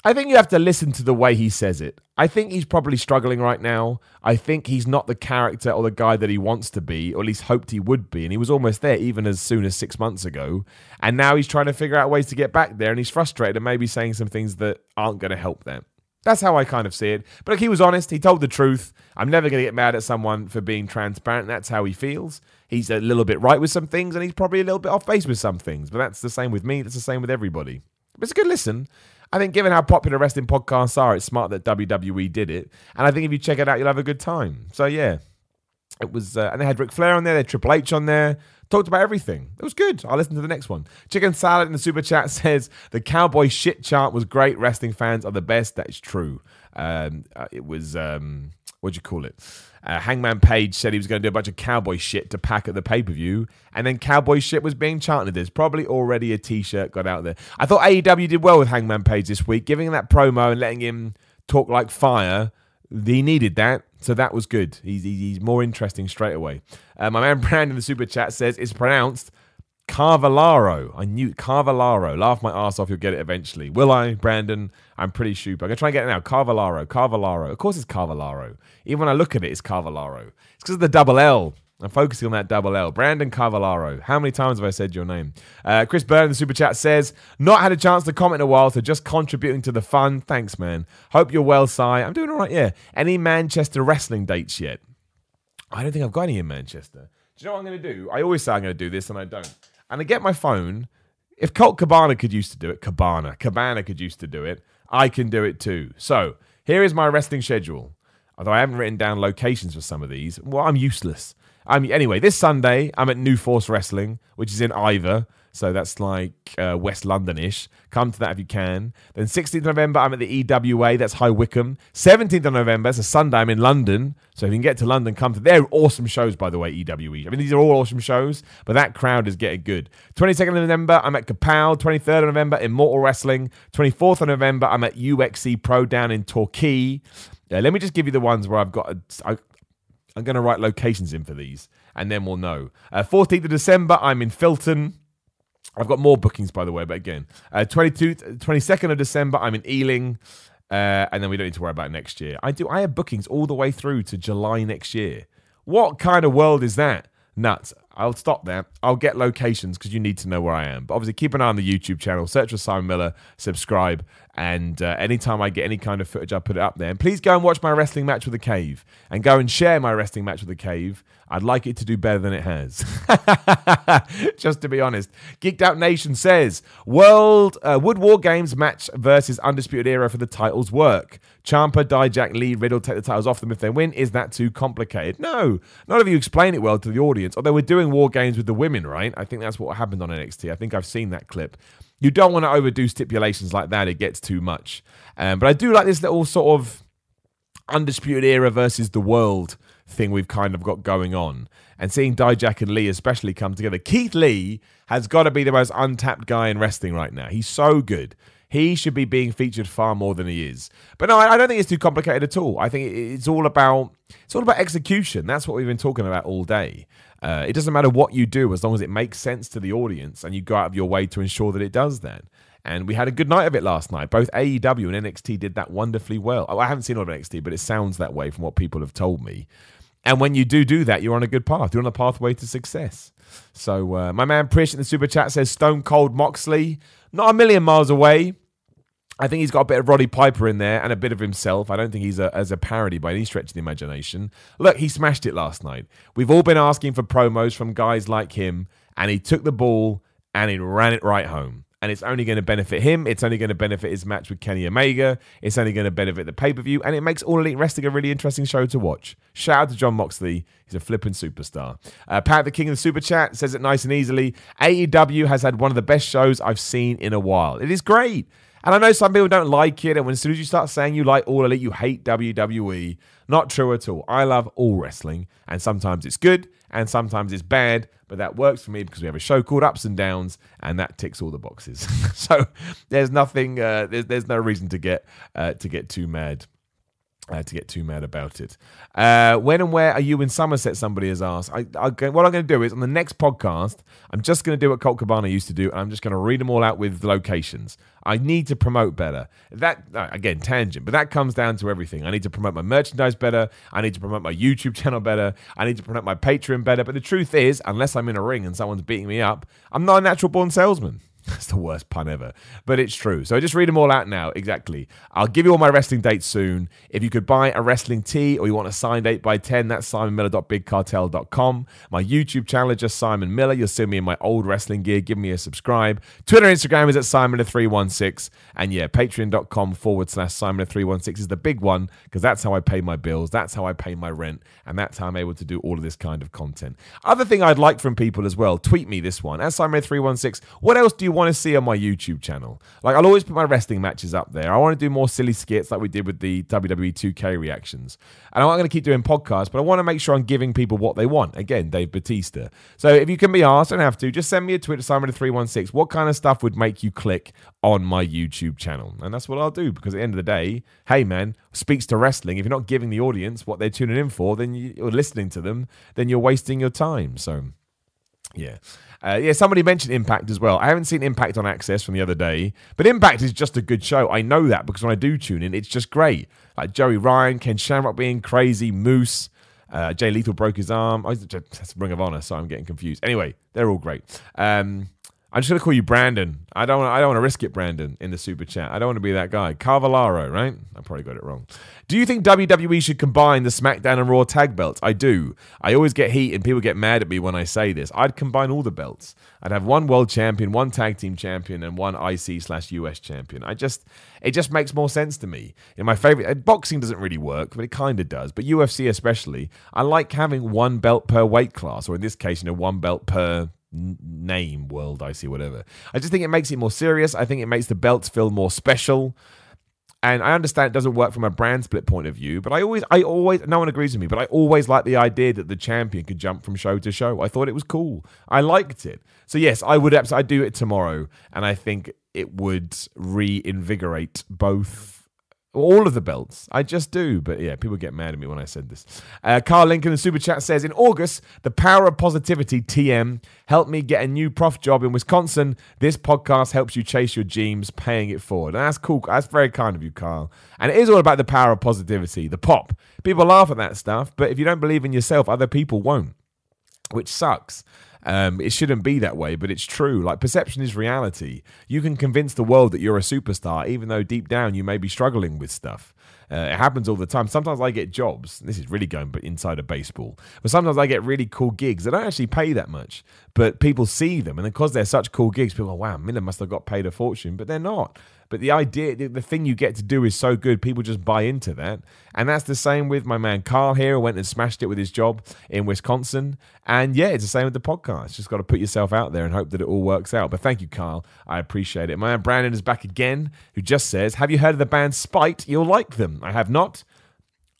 I think you have to listen to the way he says it. I think he's probably struggling right now. I think he's not the character or the guy that he wants to be, or at least hoped he would be. And he was almost there even as soon as six months ago. And now he's trying to figure out ways to get back there. And he's frustrated and maybe saying some things that aren't going to help them. That's how I kind of see it. But he was honest. He told the truth. I'm never going to get mad at someone for being transparent. That's how he feels. He's a little bit right with some things, and he's probably a little bit off base with some things. But that's the same with me. That's the same with everybody. But it's a good listen. I think, given how popular wrestling podcasts are, it's smart that WWE did it. And I think if you check it out, you'll have a good time. So, yeah, it was. Uh, and they had Ric Flair on there, they had Triple H on there, talked about everything. It was good. I'll listen to the next one. Chicken Salad in the super chat says the cowboy shit chart was great. Wrestling fans are the best. That is true. Um, uh, it was. Um, what do you call it? Uh, Hangman Page said he was going to do a bunch of cowboy shit to pack at the pay per view, and then cowboy shit was being chanted. There's probably already a t shirt got out there. I thought AEW did well with Hangman Page this week, giving him that promo and letting him talk like fire. He needed that, so that was good. He's, he's more interesting straight away. Uh, my man Brandon in the super chat says it's pronounced Carvalaro. I knew Carvalaro. Laugh my ass off. You'll get it eventually. Will I, Brandon? I'm pretty sure. I'm gonna try and get it now. Carvalaro. Carvalaro. Of course, it's Carvalaro. Even when I look at it, it's Carvalaro. It's because of the double L. I'm focusing on that double L. Brandon Carvalaro. How many times have I said your name? Uh, Chris Byrne in the super chat says, Not had a chance to comment in a while, so just contributing to the fun. Thanks, man. Hope you're well, Cy. I'm doing all right, yeah. Any Manchester wrestling dates yet? I don't think I've got any in Manchester. Do you know what I'm going to do? I always say I'm going to do this, and I don't and I get my phone. If Colt Cabana could used to do it, Cabana, Cabana could used to do it, I can do it too. So here is my wrestling schedule. Although I haven't written down locations for some of these, well, I'm useless. I'm anyway. This Sunday, I'm at New Force Wrestling, which is in Iver. So that's like uh, West Londonish. Come to that if you can. Then 16th November, I'm at the EWA. That's High Wycombe. 17th of November, it's a Sunday. I'm in London. So if you can get to London, come to. They're awesome shows, by the way. EWE. I mean, these are all awesome shows, but that crowd is getting good. 22nd of November, I'm at Kapow. 23rd of November, Immortal Wrestling. 24th of November, I'm at UXC Pro down in Torquay. Yeah, let me just give you the ones where I've got. A, I, I'm going to write locations in for these, and then we'll know. Uh, 14th of December, I'm in Filton. I've got more bookings, by the way, but again, uh, 22, 22nd of December, I'm in Ealing. Uh, and then we don't need to worry about next year. I do. I have bookings all the way through to July next year. What kind of world is that? Nuts. I'll stop there. I'll get locations because you need to know where I am. But obviously, keep an eye on the YouTube channel. Search for Simon Miller, subscribe, and uh, anytime I get any kind of footage, I'll put it up there. And please go and watch my wrestling match with the Cave, and go and share my wrestling match with the Cave. I'd like it to do better than it has. Just to be honest. Geeked Out Nation says World uh, Wood War Games match versus Undisputed Era for the titles work. Ciampa, Dijak, Lee, Riddle take the titles off them if they win. Is that too complicated? No. None of you explain it well to the audience. Although we're doing War Games with the women, right? I think that's what happened on NXT. I think I've seen that clip. You don't want to overdo stipulations like that. It gets too much. Um, but I do like this little sort of undisputed era versus the world thing we've kind of got going on. And seeing Dijak and Lee especially come together. Keith Lee has got to be the most untapped guy in wrestling right now. He's so good. He should be being featured far more than he is. But no, I don't think it's too complicated at all. I think it's all about it's all about execution. That's what we've been talking about all day. Uh, it doesn't matter what you do as long as it makes sense to the audience and you go out of your way to ensure that it does then. And we had a good night of it last night. Both AEW and NXT did that wonderfully well. Oh, I haven't seen all of NXT, but it sounds that way from what people have told me. And when you do do that, you're on a good path. You're on a pathway to success. So uh, my man Prish in the super chat says Stone Cold Moxley, not a million miles away. I think he's got a bit of Roddy Piper in there and a bit of himself. I don't think he's a, as a parody by any stretch of the imagination. Look, he smashed it last night. We've all been asking for promos from guys like him, and he took the ball and he ran it right home and it's only going to benefit him. It's only going to benefit his match with Kenny Omega. It's only going to benefit the pay per view, and it makes All Elite Wrestling a really interesting show to watch. Shout out to Jon Moxley. He's a flipping superstar. Uh, Pat the King of the Super Chat says it nice and easily. AEW has had one of the best shows I've seen in a while. It is great. And I know some people don't like it, and when as soon as you start saying you like All Elite, you hate WWE. Not true at all. I love all wrestling, and sometimes it's good, and sometimes it's bad, but that works for me because we have a show called Ups and Downs, and that ticks all the boxes. so there's nothing, uh, there's there's no reason to get uh, to get too mad. Uh, to get too mad about it. Uh, when and where are you in Somerset? Somebody has asked. I, I, what I'm going to do is on the next podcast, I'm just going to do what Colt Cabana used to do, and I'm just going to read them all out with locations. I need to promote better. That uh, again, tangent, but that comes down to everything. I need to promote my merchandise better. I need to promote my YouTube channel better. I need to promote my Patreon better. But the truth is, unless I'm in a ring and someone's beating me up, I'm not a natural born salesman. That's the worst pun ever, but it's true. So just read them all out now. Exactly. I'll give you all my wrestling dates soon. If you could buy a wrestling tee or you want a signed 8 by 10 that's simonmiller.bigcartel.com. My YouTube channel is just Simon Miller. You'll see me in my old wrestling gear. Give me a subscribe. Twitter, Instagram is at Simon316. And yeah, patreon.com forward slash Simon316 is the big one because that's how I pay my bills. That's how I pay my rent. And that's how I'm able to do all of this kind of content. Other thing I'd like from people as well, tweet me this one at Simon316. What else do you want to see on my YouTube channel. Like, I'll always put my wrestling matches up there. I want to do more silly skits like we did with the WWE 2K reactions. And I'm not going to keep doing podcasts, but I want to make sure I'm giving people what they want. Again, Dave Batista. So if you can be asked, don't have to, just send me a at Simon316. What kind of stuff would make you click on my YouTube channel? And that's what I'll do because at the end of the day, hey man, speaks to wrestling. If you're not giving the audience what they're tuning in for, then you're listening to them, then you're wasting your time. So yeah. Uh, yeah, somebody mentioned Impact as well. I haven't seen Impact on AXS from the other day, but Impact is just a good show. I know that because when I do tune in, it's just great. Like Joey Ryan, Ken Shamrock being crazy, Moose, uh, Jay Lethal broke his arm. Oh, that's Ring of Honor, so I'm getting confused. Anyway, they're all great. Um, I'm just gonna call you Brandon. I don't. I don't want to risk it, Brandon, in the super chat. I don't want to be that guy. Carvalaro, right? I probably got it wrong. Do you think WWE should combine the SmackDown and Raw tag belts? I do. I always get heat and people get mad at me when I say this. I'd combine all the belts. I'd have one world champion, one tag team champion, and one IC slash US champion. I just, it just makes more sense to me. In my favorite, boxing doesn't really work, but it kind of does. But UFC especially, I like having one belt per weight class, or in this case, you know, one belt per name, world IC, whatever. I just think it makes it more serious. I think it makes the belts feel more special. And I understand it doesn't work from a brand split point of view, but I always, I always, no one agrees with me, but I always like the idea that the champion could jump from show to show. I thought it was cool. I liked it. So yes, I would, I'd do it tomorrow, and I think it would reinvigorate both all of the belts. I just do. But yeah, people get mad at me when I said this. Uh, Carl Lincoln in Super Chat says In August, the power of positivity, TM, helped me get a new prof job in Wisconsin. This podcast helps you chase your dreams, paying it forward. And that's cool. That's very kind of you, Carl. And it is all about the power of positivity, the pop. People laugh at that stuff, but if you don't believe in yourself, other people won't, which sucks. Um, it shouldn't be that way, but it's true. Like perception is reality. You can convince the world that you're a superstar, even though deep down you may be struggling with stuff. Uh, it happens all the time. Sometimes I get jobs. This is really going but inside of baseball. But sometimes I get really cool gigs that don't actually pay that much, but people see them, and because they're such cool gigs, people go, "Wow, Miller must have got paid a fortune," but they're not. But the idea, the thing you get to do is so good, people just buy into that. And that's the same with my man Carl here, who went and smashed it with his job in Wisconsin. And yeah, it's the same with the podcast. Just got to put yourself out there and hope that it all works out. But thank you, Carl. I appreciate it. My man Brandon is back again, who just says, Have you heard of the band Spite? You'll like them. I have not.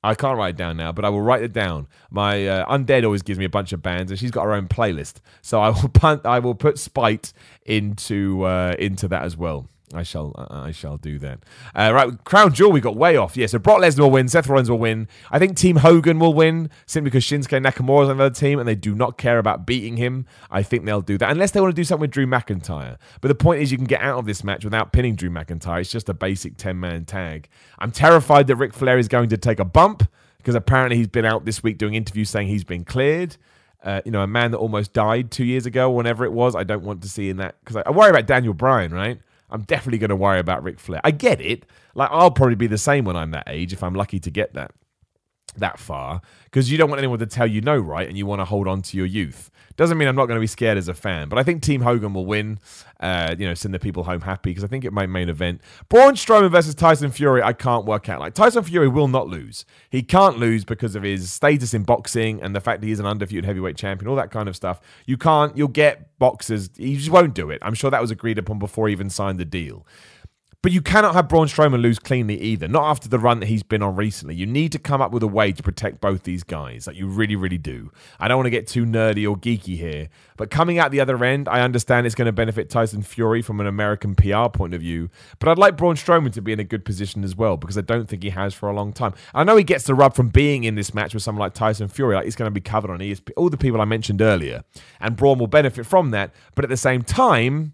I can't write it down now, but I will write it down. My uh, undead always gives me a bunch of bands, and she's got her own playlist. So I will punt. I will put Spite into uh, into that as well. I shall I shall do that. Uh, right, Crown Jewel, we got way off. Yeah, so Brock Lesnar will win, Seth Rollins will win. I think Team Hogan will win simply because Shinsuke Nakamura is on the team and they do not care about beating him. I think they'll do that unless they want to do something with Drew McIntyre. But the point is, you can get out of this match without pinning Drew McIntyre. It's just a basic ten man tag. I'm terrified that Ric Flair is going to take a bump because apparently he's been out this week doing interviews saying he's been cleared. Uh, you know, a man that almost died two years ago, whenever it was. I don't want to see in that because I, I worry about Daniel Bryan, right? I'm definitely going to worry about Ric Flair. I get it. Like I'll probably be the same when I'm that age if I'm lucky to get that that far because you don't want anyone to tell you no, right? And you want to hold on to your youth. Doesn't mean I'm not going to be scared as a fan, but I think Team Hogan will win. Uh, you know, send the people home happy because I think it might main event. Braun Strowman versus Tyson Fury. I can't work out. Like Tyson Fury will not lose. He can't lose because of his status in boxing and the fact that he's an undefeated heavyweight champion, all that kind of stuff. You can't. You'll get boxers. He just won't do it. I'm sure that was agreed upon before he even signed the deal. But you cannot have Braun Strowman lose cleanly either. Not after the run that he's been on recently. You need to come up with a way to protect both these guys. Like you really, really do. I don't want to get too nerdy or geeky here, but coming out the other end, I understand it's going to benefit Tyson Fury from an American PR point of view. But I'd like Braun Strowman to be in a good position as well because I don't think he has for a long time. I know he gets the rub from being in this match with someone like Tyson Fury. Like he's going to be covered on ESP, all the people I mentioned earlier, and Braun will benefit from that. But at the same time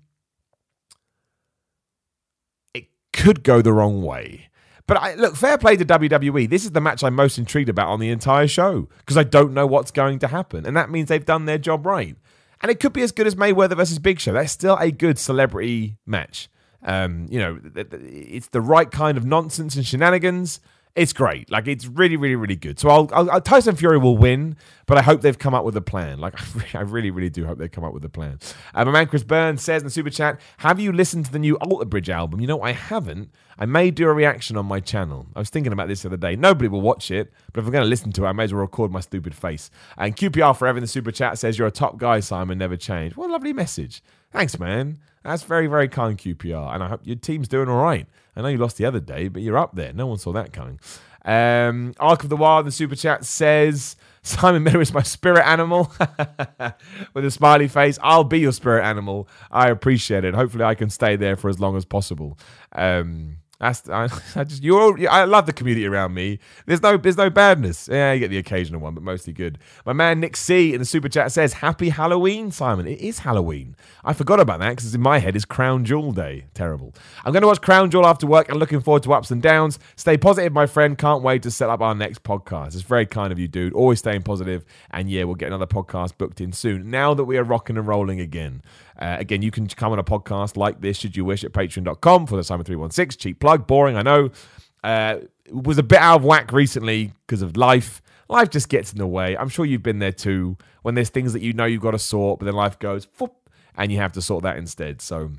could go the wrong way. But I, look, fair play to WWE. This is the match I'm most intrigued about on the entire show because I don't know what's going to happen. And that means they've done their job right. And it could be as good as Mayweather versus Big Show. That's still a good celebrity match. Um, you know, it's the right kind of nonsense and shenanigans. It's great. Like it's really, really, really good. So I'll, I'll, Tyson Fury will win, but I hope they've come up with a plan. Like I really, really do hope they come up with a plan. Uh, my man Chris Burns says in the super chat, "Have you listened to the new Alter Bridge album?" You know, I haven't. I may do a reaction on my channel. I was thinking about this the other day. Nobody will watch it, but if I'm going to listen to it, I may as well record my stupid face. And QPR forever in the super chat says, "You're a top guy, Simon. Never change." What a lovely message. Thanks, man. That's very, very kind, QPR. And I hope your team's doing all right. I know you lost the other day, but you're up there. No one saw that coming. Um, Arc of the Wild, the super chat says Simon Miller is my spirit animal with a smiley face. I'll be your spirit animal. I appreciate it. Hopefully, I can stay there for as long as possible. Um, that's I, I just you're I love the community around me. There's no there's no badness. Yeah, you get the occasional one, but mostly good. My man Nick C in the super chat says, "Happy Halloween, Simon." It is Halloween. I forgot about that because in my head is Crown Jewel Day. Terrible. I'm going to watch Crown Jewel after work and looking forward to ups and downs. Stay positive, my friend. Can't wait to set up our next podcast. It's very kind of you, dude. Always staying positive. And yeah, we'll get another podcast booked in soon. Now that we are rocking and rolling again. Uh, again, you can come on a podcast like this, should you wish, at patreon.com for the Simon316. Cheap plug, boring, I know. Uh, was a bit out of whack recently because of life. Life just gets in the way. I'm sure you've been there too. When there's things that you know you've got to sort, but then life goes, and you have to sort that instead. So,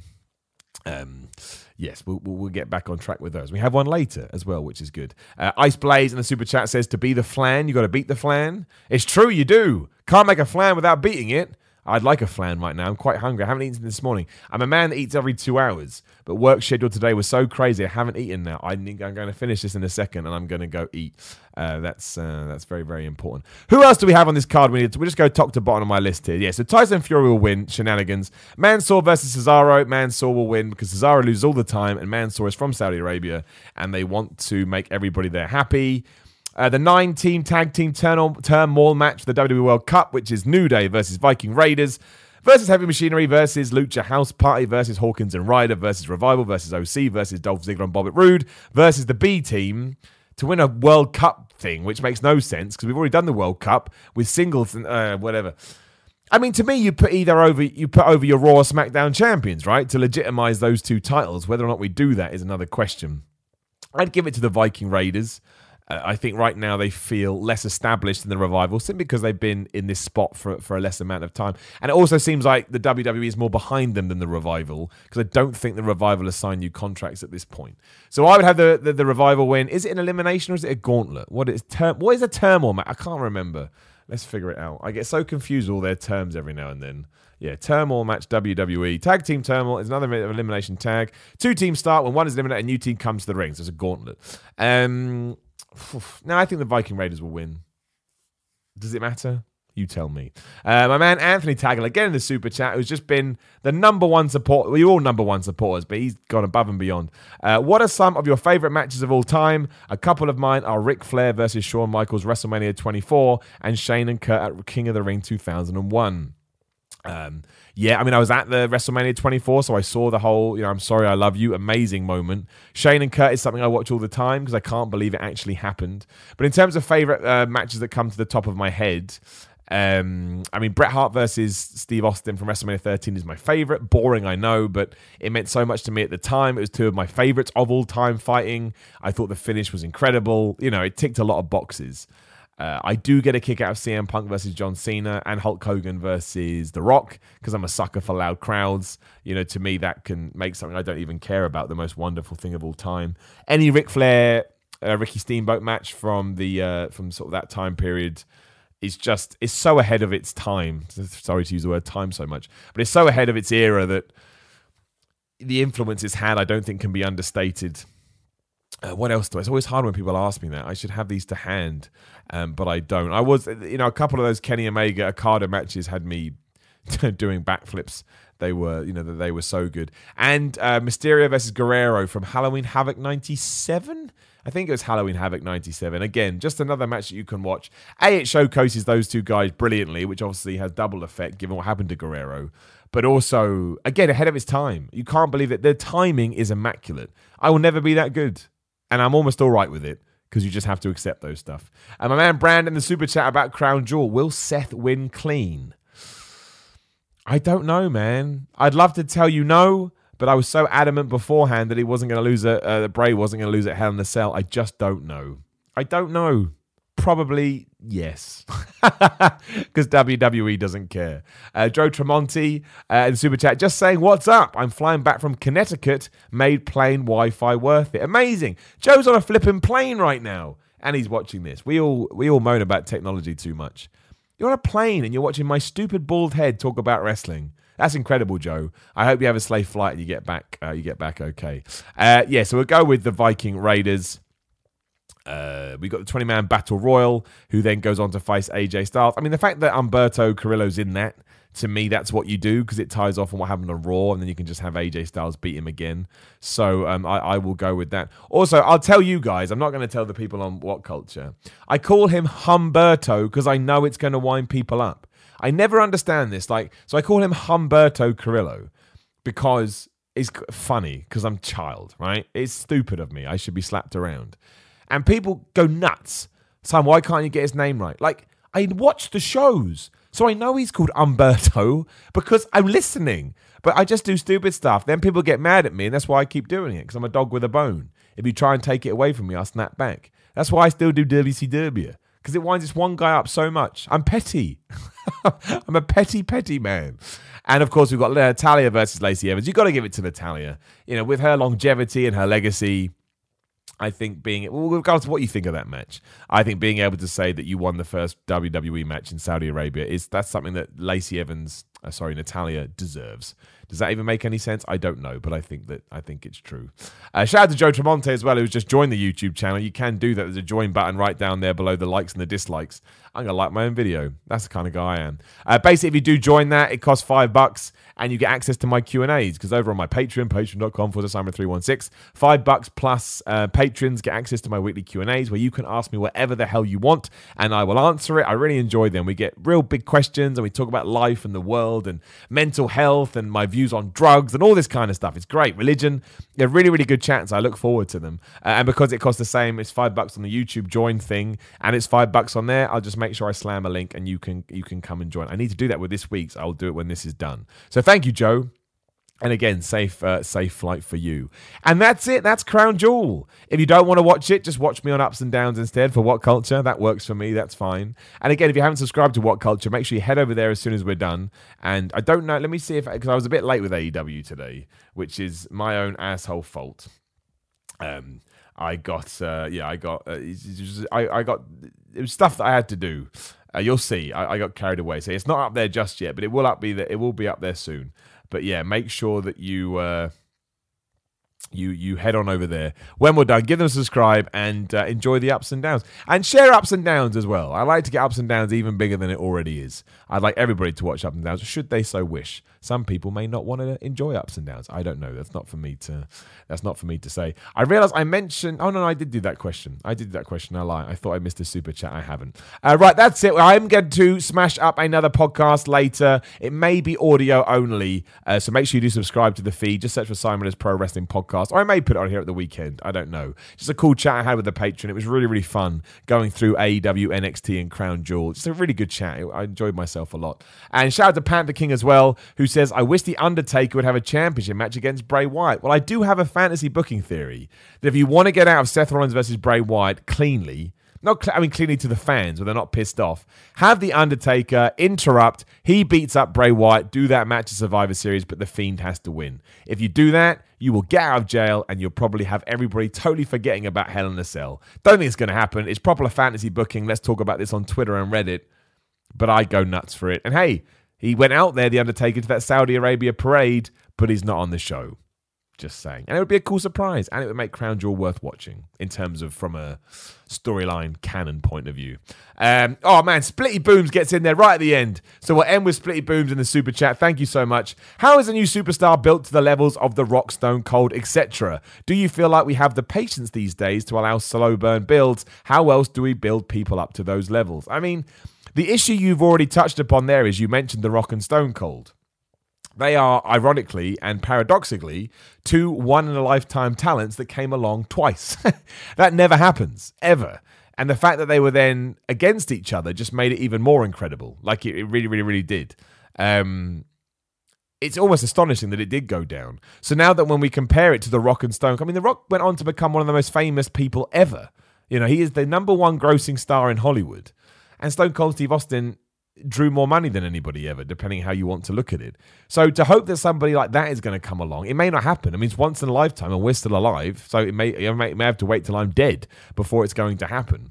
um, yes, we'll, we'll, get back on track with those. We have one later as well, which is good. Uh, Ice Blaze in the super chat says to be the flan, you got to beat the flan. It's true, you do. Can't make a flan without beating it. I'd like a flan right now. I'm quite hungry. I haven't eaten this morning. I'm a man that eats every two hours, but work schedule today was so crazy. I haven't eaten now. I am going to finish this in a second, and I'm going to go eat. Uh, that's uh, that's very very important. Who else do we have on this card? We need to, we just go top to bottom of my list here. Yeah, so Tyson Fury will win. Shenanigans. Mansoor versus Cesaro. Mansoor will win because Cesaro loses all the time, and Mansoor is from Saudi Arabia, and they want to make everybody there happy. Uh, the nine team tag team turmoil match for the WWE World Cup, which is New Day versus Viking Raiders versus Heavy Machinery versus Lucha House Party versus Hawkins and Ryder versus Revival versus OC versus Dolph Ziggler and Bobby Roode versus the B team to win a World Cup thing, which makes no sense because we've already done the World Cup with singles and uh, whatever. I mean, to me, you put either over you put over your Raw SmackDown champions, right, to legitimize those two titles. Whether or not we do that is another question. I'd give it to the Viking Raiders. I think right now they feel less established in the revival simply because they've been in this spot for, for a less amount of time. And it also seems like the WWE is more behind them than the revival because I don't think the revival has signed new contracts at this point. So I would have the, the, the revival win. Is it an elimination or is it a gauntlet? What is term? What is a turmoil match? I can't remember. Let's figure it out. I get so confused all their terms every now and then. Yeah, turmoil match WWE. Tag team turmoil is another elimination tag. Two teams start when one is eliminated, a new team comes to the ring. So it's a gauntlet. Um, no, I think the Viking Raiders will win. Does it matter? You tell me. Uh, my man Anthony Taggart, again in the super chat, who's just been the number one support. You're all number one supporters, but he's gone above and beyond. Uh, what are some of your favorite matches of all time? A couple of mine are Ric Flair versus Shawn Michaels WrestleMania 24 and Shane and Kurt at King of the Ring 2001. Um, yeah, I mean, I was at the WrestleMania 24, so I saw the whole, you know, I'm sorry, I love you, amazing moment. Shane and Kurt is something I watch all the time because I can't believe it actually happened. But in terms of favorite uh, matches that come to the top of my head, um, I mean, Bret Hart versus Steve Austin from WrestleMania 13 is my favorite. Boring, I know, but it meant so much to me at the time. It was two of my favorites of all time fighting. I thought the finish was incredible. You know, it ticked a lot of boxes. Uh, I do get a kick out of CM Punk versus John Cena and Hulk Hogan versus The Rock because I'm a sucker for loud crowds. You know, to me, that can make something I don't even care about the most wonderful thing of all time. Any Ric Flair, uh, Ricky Steamboat match from the uh, from sort of that time period is just is so ahead of its time. Sorry to use the word time so much, but it's so ahead of its era that the influence it's had, I don't think, can be understated. Uh, what else do I? It's always hard when people ask me that. I should have these to hand, um, but I don't. I was, you know, a couple of those Kenny Omega Okada matches had me doing backflips. They were, you know, they were so good. And uh, Mysterio versus Guerrero from Halloween Havoc '97. I think it was Halloween Havoc 97. Again, just another match that you can watch. A, it showcases those two guys brilliantly, which obviously has double effect given what happened to Guerrero. But also, again, ahead of its time. You can't believe it. The timing is immaculate. I will never be that good. And I'm almost all right with it because you just have to accept those stuff. And my man Brandon, the super chat about Crown Jewel. Will Seth win clean? I don't know, man. I'd love to tell you no. But I was so adamant beforehand that he wasn't going to lose it. Uh, Bray wasn't going to lose it. Hell in a Cell. I just don't know. I don't know. Probably yes, because WWE doesn't care. Uh, Joe Tremonti uh, in Super Chat just saying, What's up? I'm flying back from Connecticut, made plane Wi Fi worth it. Amazing. Joe's on a flipping plane right now, and he's watching this. We all, we all moan about technology too much. You're on a plane and you're watching my stupid bald head talk about wrestling. That's incredible, Joe. I hope you have a safe flight and you get back. Uh, you get back okay. Uh, yeah, so we'll go with the Viking Raiders. Uh, we got the 20 man battle royal, who then goes on to face AJ Styles. I mean, the fact that Humberto Carrillo's in that, to me, that's what you do because it ties off on what happened on Raw, and then you can just have AJ Styles beat him again. So um, I, I, will go with that. Also, I'll tell you guys, I'm not going to tell the people on What Culture. I call him Humberto because I know it's going to wind people up. I never understand this. Like, so I call him Humberto Carrillo because it's funny because I'm child, right? It's stupid of me. I should be slapped around. And people go nuts. Sam, why can't you get his name right? Like, I watch the shows. So I know he's called Umberto because I'm listening. But I just do stupid stuff. Then people get mad at me, and that's why I keep doing it because I'm a dog with a bone. If you try and take it away from me, I'll snap back. That's why I still do WCW because it winds this one guy up so much. I'm petty. I'm a petty, petty man. And of course, we've got Natalya versus Lacey Evans. You've got to give it to Natalya. You know, with her longevity and her legacy, I think being, well, regardless of what you think of that match, I think being able to say that you won the first WWE match in Saudi Arabia is that's something that Lacey Evans, uh, sorry, Natalya, deserves. Does that even make any sense? I don't know, but I think that I think it's true. Uh, shout out to Joe Tremonte as well, who's just joined the YouTube channel. You can do that. There's a join button right down there below the likes and the dislikes. I'm gonna like my own video. That's the kind of guy I am. Uh, basically, if you do join that, it costs five bucks, and you get access to my Q and A's because over on my Patreon, patreon.com for the Simon three one six, five bucks plus uh, patrons get access to my weekly Q and A's where you can ask me whatever the hell you want, and I will answer it. I really enjoy them. We get real big questions, and we talk about life and the world and mental health and my views on drugs and and all this kind of stuff. It's great. Religion, they're really, really good chats. I look forward to them. Uh, and because it costs the same, it's five bucks on the YouTube join thing, and it's five bucks on there. I'll just make sure I slam a link, and you can you can come and join. I need to do that with this week's. I'll do it when this is done. So thank you, Joe. And again, safe uh, safe flight for you. And that's it. That's Crown Jewel. If you don't want to watch it, just watch me on Ups and Downs instead for What Culture. That works for me. That's fine. And again, if you haven't subscribed to What Culture, make sure you head over there as soon as we're done. And I don't know. Let me see if because I was a bit late with AEW today, which is my own asshole fault. Um, I got uh, yeah, I got uh, I, I got it was stuff that I had to do. Uh, you'll see. I, I, got carried away, so it's not up there just yet, but it will up be that it will be up there soon. But yeah, make sure that you uh, you you head on over there. When we're done, give them a subscribe and uh, enjoy the ups and downs, and share ups and downs as well. I like to get ups and downs even bigger than it already is. I'd like everybody to watch ups and downs, should they so wish. Some people may not want to enjoy ups and downs. I don't know. That's not for me to. That's not for me to say. I realize I mentioned. Oh no, no I did do that question. I did that question. I lie. I thought I missed a super chat. I haven't. Uh, right, that's it. I'm going to smash up another podcast later. It may be audio only, uh, so make sure you do subscribe to the feed. Just search for Simon as Pro Wrestling Podcast, or I may put it on here at the weekend. I don't know. Just a cool chat I had with the patron. It was really really fun going through AEW, NXT, and Crown Jewel. It's a really good chat. I enjoyed myself a lot. And shout out to Panther King as well, who says, I wish The Undertaker would have a championship match against Bray Wyatt. Well, I do have a fantasy booking theory that if you want to get out of Seth Rollins versus Bray Wyatt cleanly, not I mean cleanly to the fans where they're not pissed off. Have the Undertaker interrupt. He beats up Bray Wyatt. Do that match at Survivor Series, but the Fiend has to win. If you do that, you will get out of jail and you'll probably have everybody totally forgetting about Hell in a Cell. Don't think it's going to happen. It's proper fantasy booking. Let's talk about this on Twitter and Reddit. But I go nuts for it. And hey, he went out there, The Undertaker, to that Saudi Arabia parade, but he's not on the show. Just saying. And it would be a cool surprise. And it would make Crown Jewel worth watching in terms of from a storyline canon point of view. Um, oh man, Splitty Booms gets in there right at the end. So we'll end with Splitty Booms in the super chat. Thank you so much. How is a new superstar built to the levels of The Rock, Stone Cold, etc.? Do you feel like we have the patience these days to allow slow burn builds? How else do we build people up to those levels? I mean, the issue you've already touched upon there is you mentioned The Rock and Stone Cold. They are, ironically and paradoxically, two one in a lifetime talents that came along twice. that never happens, ever. And the fact that they were then against each other just made it even more incredible. Like it, really, really, really did. Um, it's almost astonishing that it did go down. So now that when we compare it to The Rock and Stone, I mean, The Rock went on to become one of the most famous people ever. You know, he is the number one grossing star in Hollywood. And Stone Cold Steve Austin drew more money than anybody ever, depending how you want to look at it. So to hope that somebody like that is going to come along, it may not happen. I mean, it's once in a lifetime, and we're still alive, so it may, may, may have to wait till I'm dead before it's going to happen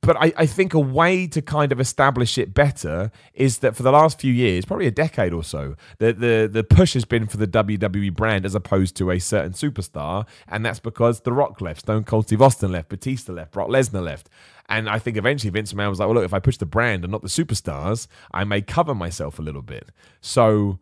but I, I, think a way to kind of establish it better is that for the last few years, probably a decade or so, the, the, the push has been for the WWE brand as opposed to a certain superstar. And that's because The Rock left, Stone Cold Steve Austin left, Batista left, Brock Lesnar left. And I think eventually Vince McMahon was like, well, look, if I push the brand and not the superstars, I may cover myself a little bit. So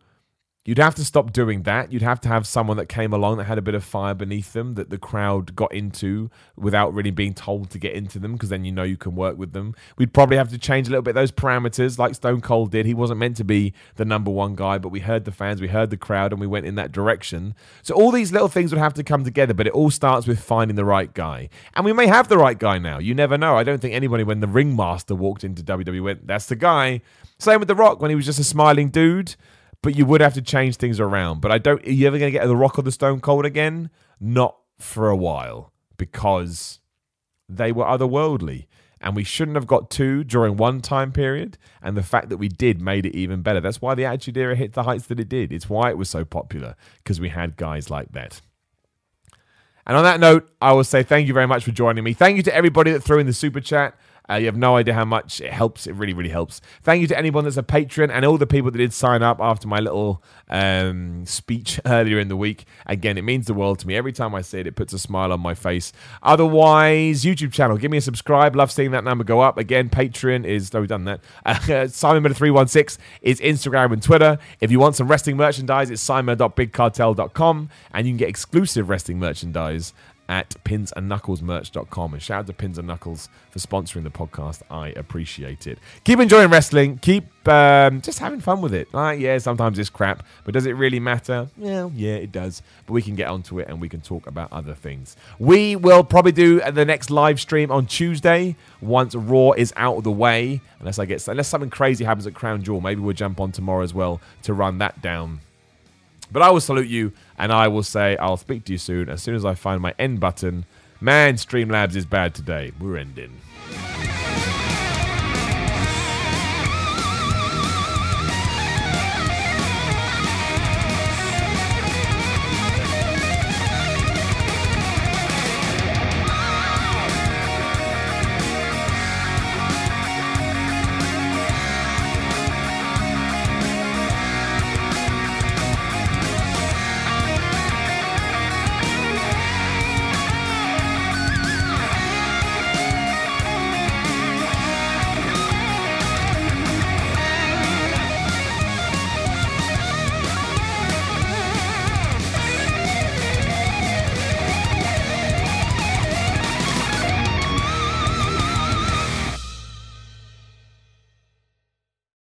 You'd have to stop doing that. You'd have to have someone that came along that had a bit of fire beneath them that the crowd got into without really being told to get into them because then you know you can work with them. We'd probably have to change a little bit those parameters like Stone Cold did. He wasn't meant to be the number one guy, but we heard the fans, we heard the crowd, and we went in that direction. So all these little things would have to come together, but it all starts with finding the right guy. And we may have the right guy now. You never know. I don't think anybody, when the ringmaster walked into WWE, went, that's the guy. Same with The Rock when he was just a smiling dude but you would have to change things around. But I don't. Are you ever going to get the Rock or the Stone Cold again? Not for a while because they were otherworldly. And we shouldn't have got two during one time period. And the fact that we did made it even better. That's why the Attitude Era hit the heights that it did. It's why it was so popular because we had guys like that. And on that note, I will say thank you very much for joining me. Thank you to everybody that threw in the super chat. Uh, you have no idea how much it helps. It really, really helps. Thank you to anyone that's a patron and all the people that did sign up after my little um, speech earlier in the week. Again, it means the world to me. Every time I say it, it puts a smile on my face. Otherwise, YouTube channel, give me a subscribe. Love seeing that number go up. Again, Patreon is, oh, we've done that. Uh, Simon 316 is Instagram and Twitter. If you want some wrestling merchandise, it's simon.bigcartel.com and you can get exclusive wrestling merchandise at pinsandknucklesmerch.com. And shout out to Pins and Knuckles for sponsoring the podcast. I appreciate it. Keep enjoying wrestling. Keep um, just having fun with it. Like, yeah, sometimes it's crap, but does it really matter? Well, yeah, it does. But we can get onto it and we can talk about other things. We will probably do the next live stream on Tuesday once Raw is out of the way. Unless I get unless something crazy happens at Crown Jewel, maybe we'll jump on tomorrow as well to run that down but I will salute you and I will say I'll speak to you soon as soon as I find my end button. Man, Streamlabs is bad today. We're ending.